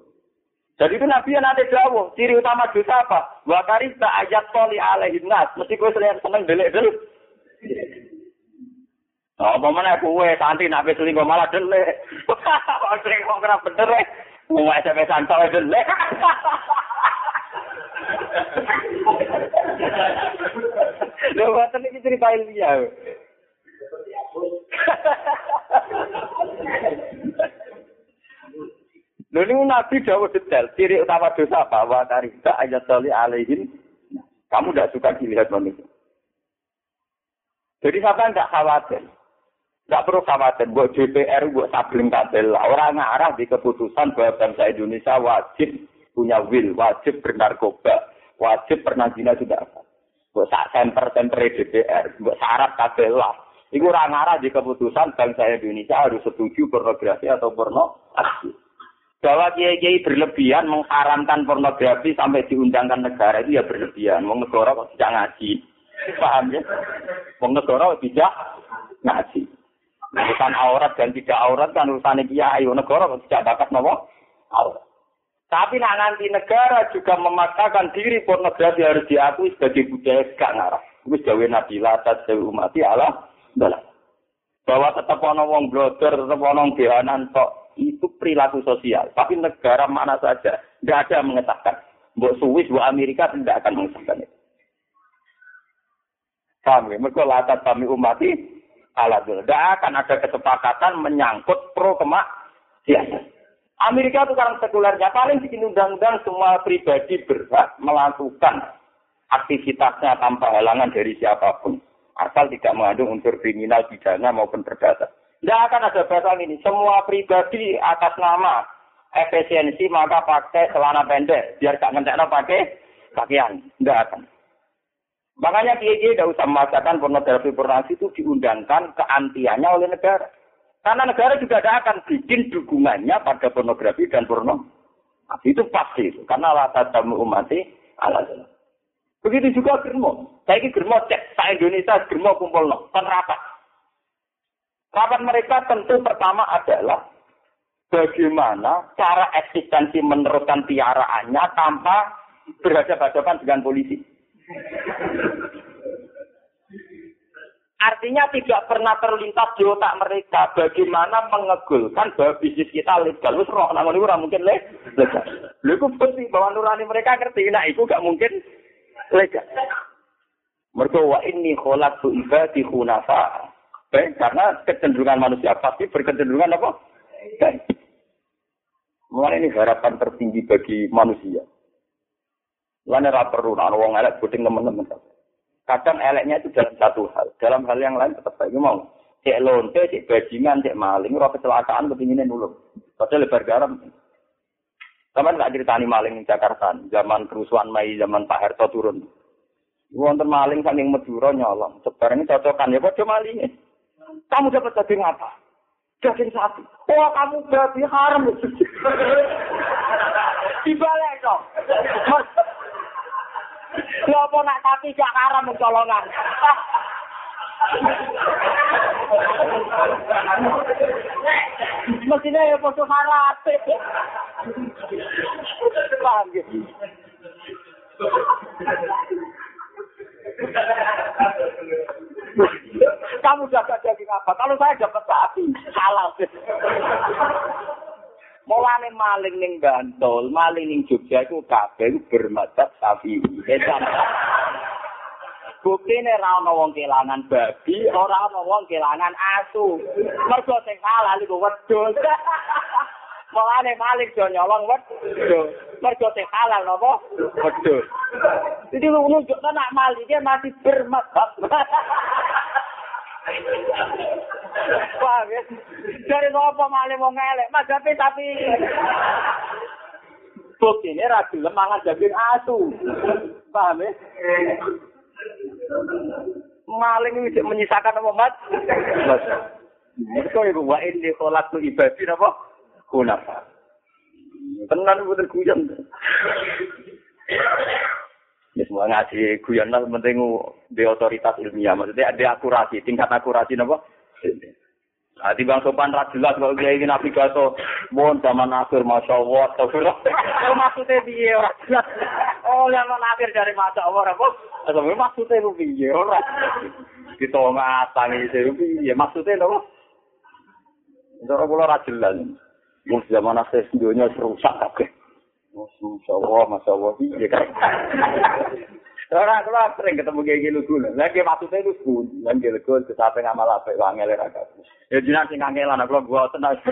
Jadi itu Nabi yang nanti jauh, ciri utama dosa apa? Wa karista ayat toli alaihin nas. Mesti gue seneng seneng delik delik. Oh, mana kue santi nabi selingkuh malah delik. [laughs] Orang selingkuh kena bener ya. Mau SMS santai delik. [laughs] Lho ngoten iki cerita ilmiah. Ini Nabi Dawud detail, ciri utama dosa apa? Wa tarika ayat sali alaihin. Kamu tidak suka dilihat manusia. Jadi siapa tidak khawatir. Tidak perlu khawatir. Buat DPR, buat sabling kabel. Orang ngarah di keputusan bahwa bangsa Indonesia wajib punya will, wajib bernarkoba, wajib pernah zina sudah apa. Buat sak semper-semper DPR, buat syarat kabel lah. Itu orang ngarah di keputusan bangsa Indonesia harus setuju pornografi atau pornografi bahwa kiai-kiai berlebihan mengharamkan pornografi sampai diundangkan negara itu ya berlebihan. Wong negara kok tidak ngaji. Paham ya? Wong negara tidak ngaji. Urusan aurat dan tidak aurat kan urusan kiai. Wong negara kok tidak bakat nopo aurat. Tapi nak nanti negara juga memaksakan diri pornografi harus diakui sebagai budaya gak ngarah. Itu jawa Nabi Latat, jawa umati Allah. Bahwa tetap ono wong blogger, tetap ono bianan tok itu perilaku sosial. Tapi negara mana saja tidak ada yang mengesahkan. Buat Swiss, buat Amerika tidak akan mengesahkan itu. Kami, mereka latar kami umati alat Tidak akan ada kesepakatan menyangkut pro kemak biasa. Amerika itu sekarang sekulernya paling bikin undang-undang semua pribadi berhak melakukan aktivitasnya tanpa halangan dari siapa pun. Asal tidak mengandung unsur kriminal, pidana maupun perdata. Tidak akan ada bahasa ini. Semua pribadi atas nama efisiensi maka pakai celana pendek. Biar gak ngentekno pakai pakaian. Tidak akan. Makanya kiai tidak usah memaksakan pornografi pornografi itu diundangkan keantiannya oleh negara. Karena negara juga tidak akan bikin dukungannya pada pornografi dan porno. Itu pasti. Karena latar tamu umati alasan. Begitu juga germo. Saya ini germo cek. Saya Indonesia germo kumpul no. Kan rapat. Rapat mereka tentu pertama adalah bagaimana cara eksistensi meneruskan piaraannya tanpa berhadapan-hadapan dengan polisi. Artinya tidak pernah terlintas di otak mereka bagaimana mengegulkan bahwa bisnis kita legal. Wis roh namun itu mungkin legal. Iku bukti bahwa nurani mereka ngerti nah itu gak mungkin legal. Mergo wa inni khalaqtu ibadi hunafa baik karena kecenderungan manusia pasti berkecenderungan apa? Baik. Mulai ini harapan tertinggi bagi manusia. Lain ora perlu ana wong elek puting teman-teman. Kadang eleknya itu dalam satu hal, dalam hal yang lain tetap baik mau. Cek lonte, cek bajingan, cek maling, ora kecelakaan kepinginnya nulung. Padahal lebar garam. Sama nggak ceritani maling di Jakarta, zaman kerusuhan Mei, zaman Pak Harto turun. Wonten maling saking Madura nyolong. Ini cocokan ya kok malingnya. Kamu dapat daging apa? Daging sapi. Oh, kamu berarti haram. [laughs] Dibalik dong. Ya apa nak sapi gak haram mencolongan. Mestinya ya foto haram. Paham gitu. Kamu dapat daging apa? Kalau saya dapat sapi, halal. Mulane maling ning Bantul, maling ning Jogja iku kabeh bermadzhab sapi. Buktine ra ana wong kelangan babi, ora ana wong kelangan asu. Mergo sing halal iku wedhus. [laughs] Mulane maling do nyolong wedhus. Mergo sing halal napa? Wedhus. Jadi lu nunjukkan nak mali dia masih bermadzhab. Paham [laughs] ya? Dari apa mali mau ngelek? Mas tapi tapi bukti ini mangan daging asu. Paham ya? Maling ini menyisakan apa mat? Mas. Mereka ibu wa ini kolak tu ibadi apa? Kunafa. Tenan betul guyon. Ya semua ngaji guyon lah penting di otoritas ilmiah. Maksudnya ada akurasi, tingkat akurasi apa? Adi bang sopan ra jelas kok kiai iki nabi kaso mon zaman akhir masyaallah astagfirullah. Lha maksude piye ora jelas. Oh lha mon akhir dari masyaallah ora kok. Lha maksude lu piye ora. Kita ngatang iki sing piye maksude lho. Ndoro kula ra jelas. Mun zaman akhir dunia rusak kabeh. Oh, masyaallah masyaallah piye kan. Orang keluar sering ketemu kayak gitu dulu. Lagi maksudnya itu pun, lagi lego kesape ngamal apa, wangel ya Ya jinak sing kangelan, aku gua tenang. [laughs]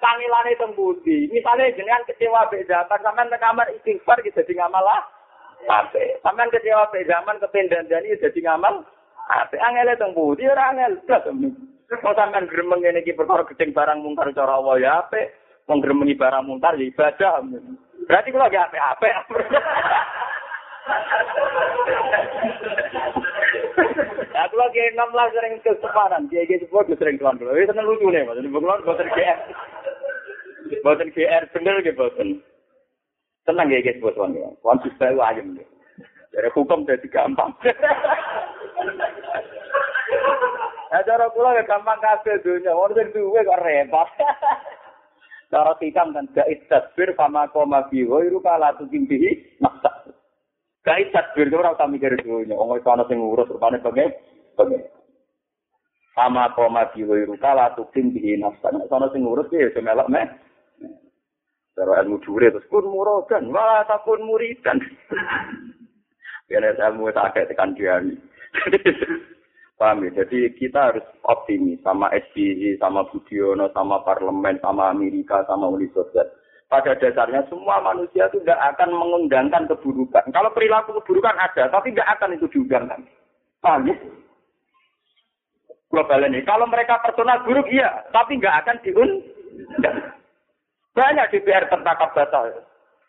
Kangelan itu budi. Misalnya jenengan kecewa be zaman, sampean ke kamar istighfar gitu jadi ngamal apa? Sampean kecewa be zaman kependan jadi jadi ngamal apa? Angel itu budi, orang angel. Mau sampean gremeng ngene iki perkara gedeng barang mungkar cara ya apik. Wong gremengi barang mungkar ya ibadah. Berarti kula gak apik-apik. Aku lagi enam lah sering keseparan, dia gitu buat sering tuan dulu. Itu kan lucu nih. Ini bukan buatan GR, buatan GR bener gitu buatan. Tenang ya guys buat tuan dulu. Tuan bisa ayam nih. Dari hukum jadi gampang. Nah, cara kula ya gampang kabeh dunya. Wong sing duwe kok repot. Cara hikam kan gait tasbir fama koma bi ghairu kala tukimbihi maksa. Gait tasbir ora usah mikir dunya. Wong iso ana sing ngurus rupane bae. Bae. Fama koma bi ghairu kala tukimbihi nafsa. Nek ana sing ngurus ya iso melok meh. Cara ilmu dure terus kun muradan, malah takun muridan. [laughs] Biar ilmu tak tekan dia. [laughs] Paham ya? Jadi kita harus optimis sama SBY, sama Budiono, sama parlemen, sama Amerika, sama Uni Soviet. Pada dasarnya semua manusia itu tidak akan mengundangkan keburukan. Kalau perilaku keburukan ada, tapi tidak akan itu diundangkan. Paham ya? Global ini. Kalau mereka personal buruk, iya. Tapi nggak akan diundang. Banyak DPR tertangkap batal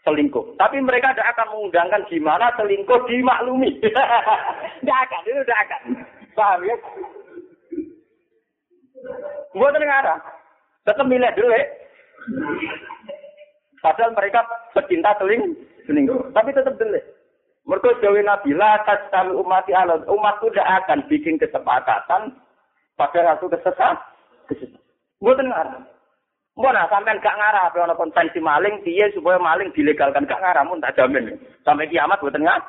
selingkuh. Tapi mereka tidak akan mengundangkan gimana selingkuh dimaklumi. [laughs] Tidak akan, itu tidak akan. Paham ya? Buat negara. Tetap milih dulu. Padahal mereka pecinta seling, selingkuh. Tapi tetap dulu. Mereka jauhi Nabi, la kami umati Allah. Umat tidak akan bikin kesepakatan pada satu kesesat. Buat negara. Mana sampean gak ngarah apa konvensi maling piye supaya maling dilegalkan gak ngarah mun tak jamin. Sampai kiamat buat ngarah.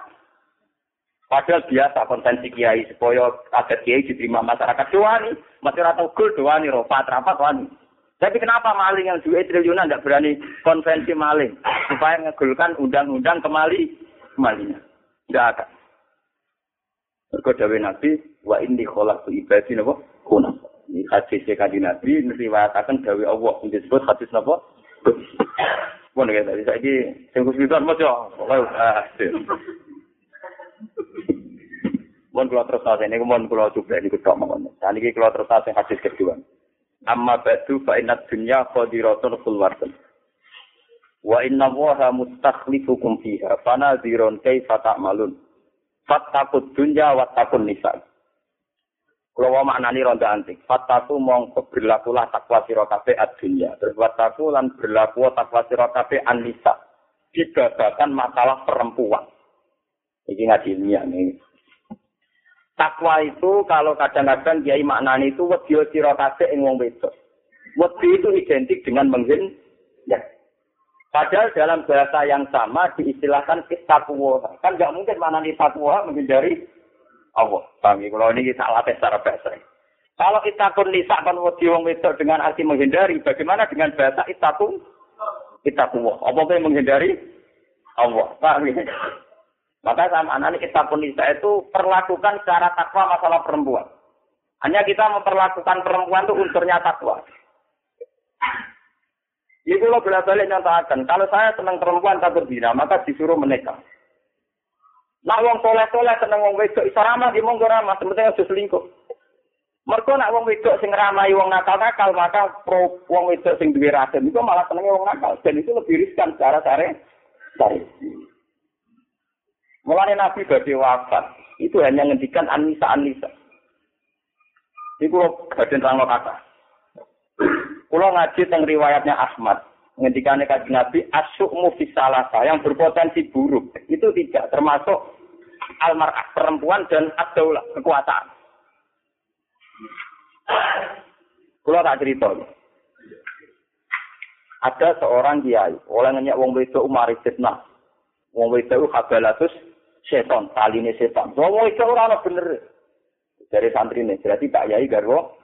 Padahal biasa konvensi kiai supaya adat kiai diterima masyarakat doani, masyarakat gul doani, rofa rapat wani. Tapi kenapa maling yang duit triliunan tidak berani konvensi maling supaya ngegulkan undang-undang kemali kemalinya? Tidak akan. Mergo dawe Nabi wa inni khalaqtu ibadi napa kuna. Ini hadis kanjeng Nabi nriwayataken dawe Allah sing disebut hadis napa? Pun ya tadi saiki sing kusmitan maca. Ah. Mun kula terus nate niku mun kula coba niku tok mawon. Saat iki kula terus nate hadis kedua. Amma ba'du fa inna dunya qadiratun khulwatun. Wa inna Allaha mustakhlifukum fiha fanadhirun kaifa ta'malun. Fattakut dunya wa takun nisa. Kalau mau maknani ronda antik, fattaku mong berlakulah takwa sira kabeh ad-dunya. Terus wattaku lan berlaku takwa sira kabeh an-nisa. Dibabakan masalah perempuan. Ini ngaji ilmiah nih. Takwa itu kalau kadang-kadang kiai maknani itu wedi sira kabeh ing wong wedok. Wedi itu identik dengan menghin ya. Padahal dalam bahasa yang sama diistilahkan takwa. Kan nggak mungkin mana nih takwa menghindari Allah. Kami kalau ini kita latih secara bahasa. Kalau itakun nisa kan wedi wong wedok dengan arti menghindari, bagaimana dengan bahasa itakun? Itakwa. Apa yang menghindari? Allah. Paham ya? Maka sama anak itakun nisa itu perlakukan secara takwa masalah perempuan. Hanya kita memperlakukan perempuan itu unsurnya takwa. Ibu lo bolak balik nyatakan, kalau saya senang perempuan tak berbina, maka disuruh menikah. Nak wong soleh soleh seneng wong wedok, isa ramah di monggo ramah, sebetulnya harus selingkuh. Mereka nak wong wedok sing ramai wong nakal nakal, maka pro wong wedok sing duwe racun itu malah seneng wong nakal, dan itu lebih riskan secara sare. Sare. Mulai Nabi badhe wafat, itu hanya ngendikan anisa anisa. Iku badan rangno kata. Kulo ngaji tentang riwayatnya Ahmad. Ngendikane kaji Nabi, asyukmu fisalasa yang berpotensi buruk. Itu tidak termasuk almarah perempuan dan adaulah kekuasaan. Kulo tak cerita. Ada seorang kiai, oleh nanya wong wedok umar fitnah. Wong wedok kabalatus setan, taline setan. Wong wedok ora bener. Dari santri ini, berarti Pak Yai garwo.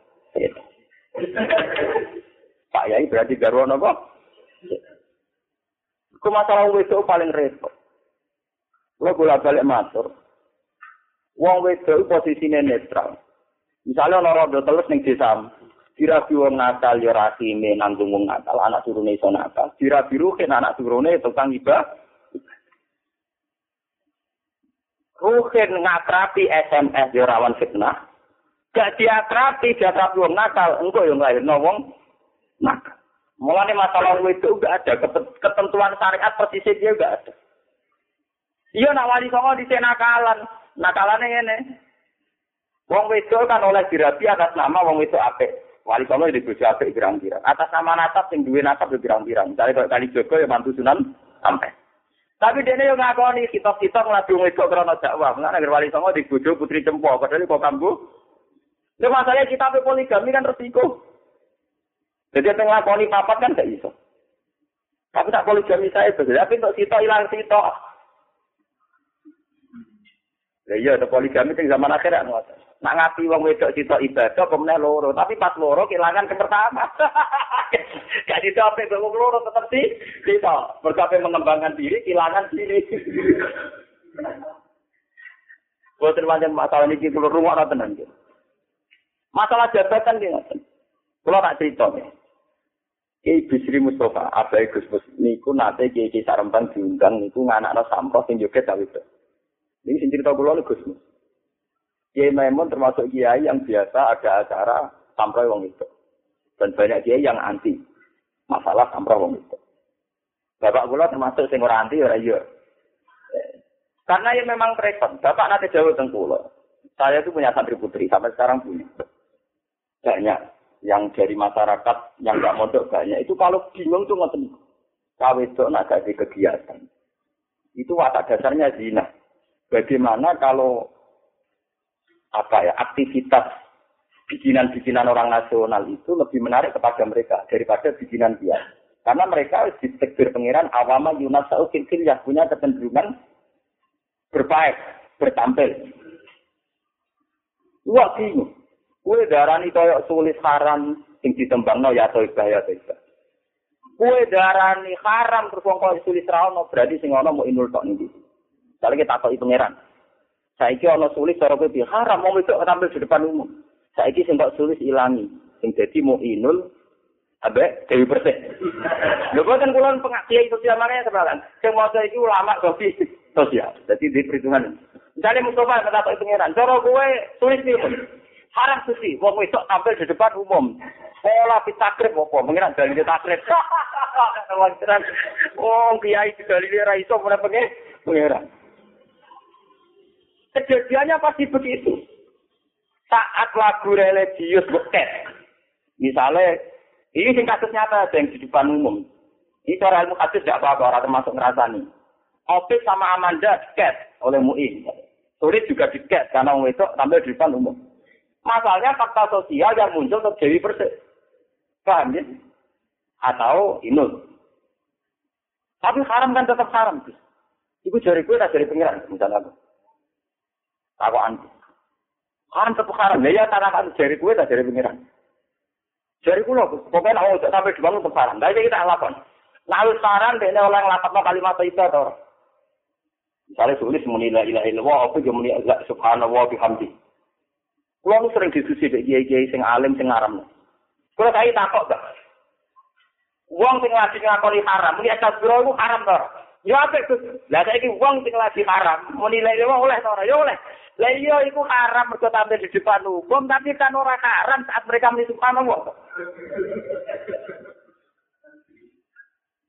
Pak Yai berarti garwa apa? Ku masalah wedok paling repot. Lo bolak balik matur. Wong wedok posisinya netral. Misalnya ono rodo telus ning desa, dirabi wong nakal ya rasime nanggung wong nakal, anak turune iso nakal. Dirabi ruhin anak turune tukang ibah. Ruhin ngakrapi SMS ya rawan fitnah. Gak diakrapi, diakrapi wong nakal, engko yo nglahirno wong nakal. Mulane masalah itu enggak ada ketentuan syariat persisnya dia enggak ada. Iya nak wali songo di nakalan, nakalane ngene. Wong wedok kan oleh dirabi atas nama wong wedok apik. Wali songo di bojo apik pirang-pirang. Atas nama nasab sing duwe nasab yo pirang-pirang. Misale kok kali Joko ya mantu Sunan sampai. Tapi dia yo ngakoni kitab-kitab ngadu wedok krana dakwah. Mulane wali songo di bojo putri cempo, padahal kok kambu Lha masalahnya kita poligami kan resiko. Jadi yang ngelakoni papat kan gak bisa. Tapi tak poligami saya betul. Tapi untuk sito hilang sito. Ya iya, ada poligami yang zaman akhirat. Nak ngapi wong wedok sito ibadah, kemudian loro. Tapi pas loro kehilangan ke pertama. [laughs] [laughs] gak didapat wong loro tetap sih. Sito. Berkapai mengembangkan diri, kehilangan diri. [laughs] Buatan macam masalah ini kita rumah tenang gitu. Masalah jabatan dia. Kalau tak cerita nih. Kiai Bisri Mustafa, Abai Gus Mus, niku nate Kiai Kiai Sarembang diundang niku nganakno sampah sing joget ta itu. Ini sing cerita kula Gus. Kiai termasuk kiai yang biasa ada acara sampah wong itu. Dan banyak kiai yang anti. Masalah sampah wong itu. Bapak kula termasuk sing ora anti ora iya. Karena ya memang repot. Bapak nanti jauh tentang Saya itu punya santri putri, sampai sekarang punya. Banyak yang dari masyarakat yang nggak mondok banyak. Itu kalau bingung tuh ngoten. Itu nak jadi kegiatan. Itu watak dasarnya zina. Bagaimana kalau apa ya aktivitas bikinan-bikinan orang nasional itu lebih menarik kepada mereka daripada bikinan dia karena mereka di tekbir pangeran awama yunas saukin yang punya kecenderungan berbaik bertampil Wah bingung Kue darani koyok sulit haram sing ditembangno ya toibah ya. Kue darani haram terus wong sulit rawono berarti sing ono mau inul tok niki. Misalnya kita takoki pangeran. Saiki ana sulis cara haram mau itu tampil di depan umum. Saiki sing tak sulis ilangi. Sing dadi mu'inul Abe Dewi Persik. Lho kan kula pengajian sosial makanya sebenarnya. Sing maca iki ulama kopi sosial. Jadi di perhitungan. Misalnya Mustafa kata Pak Pangeran, cara kowe tulis iki haram suci, wong wedok tampil di depan umum. Pola pitakrib apa? Mengira dalil takrib. [laughs] Wong kiai dalil ra iso mulai pengen pengiran. Kejadiannya pasti begitu. Saat lagu religius beket. Misalnya, ini sing kasus nyata yang di depan umum. Ini cara ilmu kasus tidak apa-apa, orang termasuk ngerasani. Opik sama Amanda diket oleh MUI. Sulit juga diket karena itu tampil di depan umum. Masalahnya fakta sosial yang muncul terjadi persis. Paham ya? Atau inul. Tapi haram kan tetap haram. Iku jari gue tak dari pengiran, misalnya aku. Aku. Tetap haram. Ya, ya kan jari gue tak dari pengiran. Jari loh, pokoknya aku tak sampai dibangun haram. Tapi kita lakukan. Lalu saran, dia oleh ngelapatnya kalimat itu atau Misalnya tulis muni la ilaha illallah, apa juga muni subhanallah bihamdi. Kulo sering diskusi dengan kiai-kiai sing alim sing ngaram. Kulo kaya takok gak? Wong sing lagi ngakoni haram, muni astagfirullah iku haram to. Ya apik Gus. Lah saiki wong sing lagi haram, muni la ilaha oleh to Ya oleh. Lah iya iku haram mergo tampil di depan umum, tapi kan ora haram saat mereka muni subhanallah.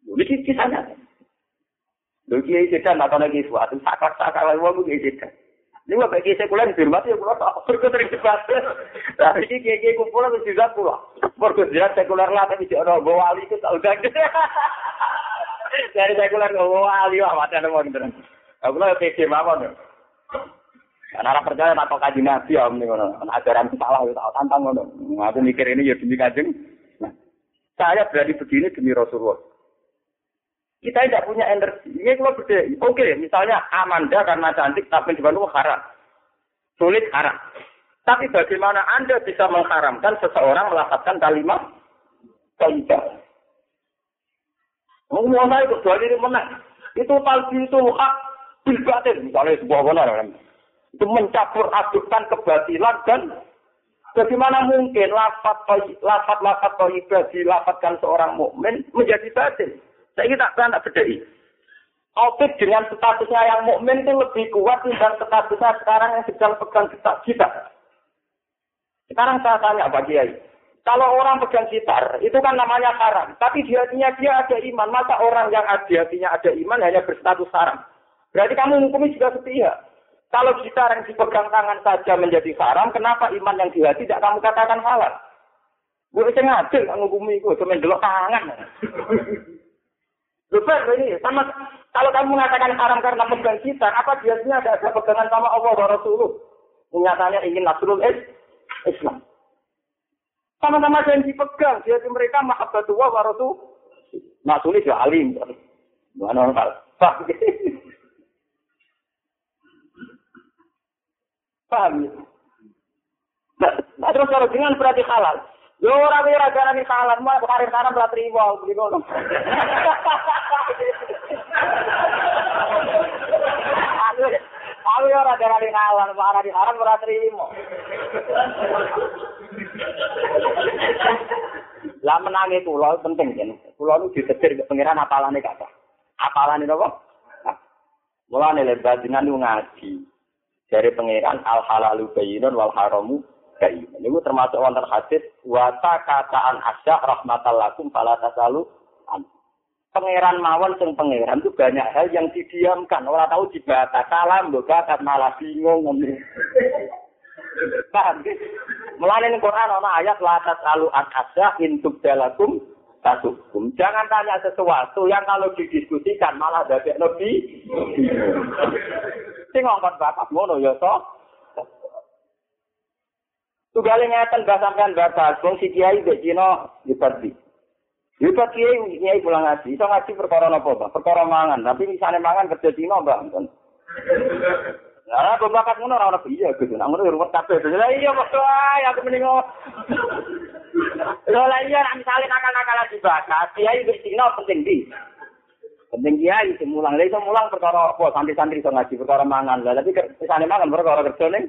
Ini kisahnya. Lho kiai sedan tak ana suatu sakak-sakak wong kiai sedan. Ini wah bagi sekuler dihormati ya pulau tak berikut sering debat. Tapi kiai kiai kumpul harus juga pulau. Berikut jelas sekuler lah tapi tidak ada wali itu tak udah. [laughs] Dari sekuler nggak wali wah mati ada mau beneran. Aku lah PC mawon. Karena orang percaya tak kau kaji nabi om nih kono. Ajaran salah itu tak tantang kono. Aku mikir ini ya demi kajeng. Nah, saya berani begini demi Rasulullah. Kita tidak punya energi. Ini kalau beda. Oke, misalnya Amanda karena cantik tapi di Bandung haram. Sulit haram. Tapi bagaimana Anda bisa mengharamkan seseorang melakukan kalimat kaidah? Mau itu dua diri menang. Itu talbi itu hak bilbatin. Misalnya sebuah benar. Itu mencampur adukkan kebatilan dan bagaimana mungkin lafat lafat lafat kaidah dilafatkan seorang mukmin menjadi batin. Saya kita kan tak bedai. Opik dengan statusnya yang mukmin itu lebih kuat dan statusnya sekarang yang sedang pegang kita. Sekarang saya tanya Pak Kiai, kalau orang pegang gitar, itu kan namanya haram. Tapi di hatinya dia ada iman. Masa orang yang di hatinya ada iman hanya berstatus haram? Berarti kamu hukumi juga setia. Kalau gitar yang dipegang tangan saja menjadi haram, kenapa iman yang di hati tidak kamu katakan halal? Gue bisa ngadil menghukumi itu, cuma delok tangan. Lupa ini sama kalau kamu mengatakan haram karena pegang kita, apa biasanya ada, ada pegangan sama Allah wa Rasulullah? Nyatanya ingin nasrul Islam. Sama-sama janji pegang, jadi mereka mahabbatullah wa Rasul. Nasrul ya alim. Mana orang Paham ya? Nah, terus kalau dengan berarti halal. Yo ora kowe ora garani salah, mau karir kanan ora trimo beli ngono. Aku ora garani halal, ora di haram ora trimo. Lah menangi kula penting kan. Kula nu ditetir ke pangeran apalane kata. Apalane napa? Mulane lebat dengan ngaji. Dari pangeran al halalu bayyinun wal haramu. Ini termasuk wonten hadis wata kataan asya rahmatal lakum fala tasalu Pangeran mawon sing pangeran itu banyak hal yang didiamkan. Orang tahu dibata salam, bakat malah bingung ngomong. Paham sih? Melalui Quran ana ayat la tasalu an asya intub dalakum tasukum. Jangan tanya sesuatu yang kalau didiskusikan malah dadek lebih. Sing ngongkon bakat ngono ya toh. Tugale ngeten mbah sampean batas wong si kiai mbek Cina dipati. Dipati kiai kiai pulang ngaji, iso ngaji perkara napa, Pak? Perkara mangan, tapi misalnya mangan kerja Cina, Mbak. Lah kok bakat ngono ora iya gitu. Nang ngono ruwet kabeh. Lah iya kok ae aku mending Lho lah iya nek misale nakal-nakal di bakat, kiai mbek Cina penting di. Penting kiai sing mulang. Lah iso mulang perkara apa? Santri-santri iso ngaji perkara mangan. Lah tapi kesane mangan perkara kerja ning.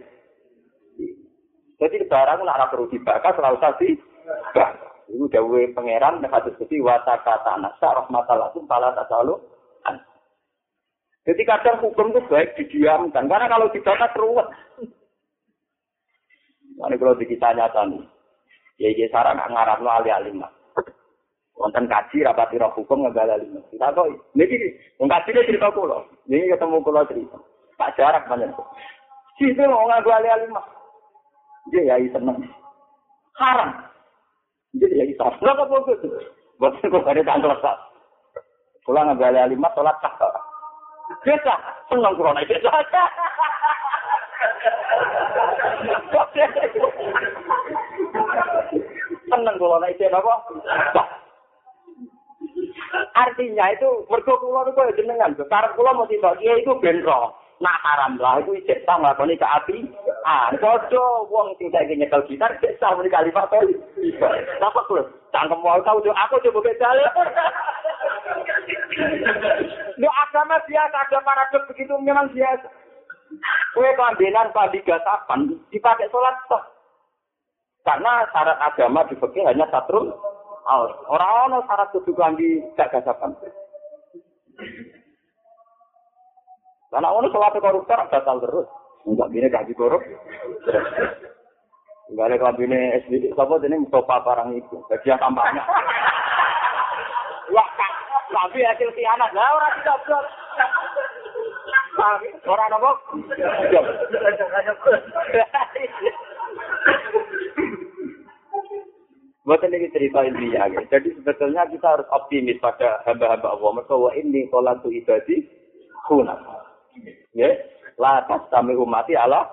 Jadi barang nak ora perlu dibakar ora usah di. Iku dawuhe pangeran nek kados Gusti wa takata nasa rahmatallah pala tak selalu. Jadi kadang hukum itu baik didiamkan, karena kalau dibakar ruwet. Ini kalau tadi, ya ya sarang ngarap lo ali alim Wonten kaji rapati roh hukum nggak alim. Kita kok, ini wong kaji dia cerita kulo, ini ketemu kulo cerita. Tak jarak banyak. Situ mau nggak ali alim Dia ya seneng. Haram. Jadi ya isa. Lo kok begitu? Buat kok ada tanggal sat. Pulang nggak ali alim sholat sah. Biasa, seneng kulo naik biasa. Seneng kalau naik apa? Artinya itu mergo kula niku ya jenengan, karep kula mesti kok kiai itu benro. Nah haram lah itu ijek tak nglakoni ke api. Ah, padha wong sing saiki nyekel gitar cek sah muni kalimat to. Napa kulo? Cangkem wae tau aku coba dalem. Lu agama biasa, ada paradok begitu memang biasa. Kue kelambinan padi gasapan dipakai sholat toh. Karena syarat agama di fikih hanya satu Orang-orang syarat kudu kelambi gak gasapan. Karena orang sholat koruptor batal terus. Enggak gini gaji korup. Enggak ada kelambi ini SBD. Ini Mustafa barang itu. Bagian tambahnya. Tapi hasil anak Lah orang tidak Ora napa? Buatan ini cerita intinya. Jadi sebetulnya kita harus optimis pada hamba-hamba Allah. Mereka wa ini kolatu ibadi hunaf. Ya, la tas umati Allah.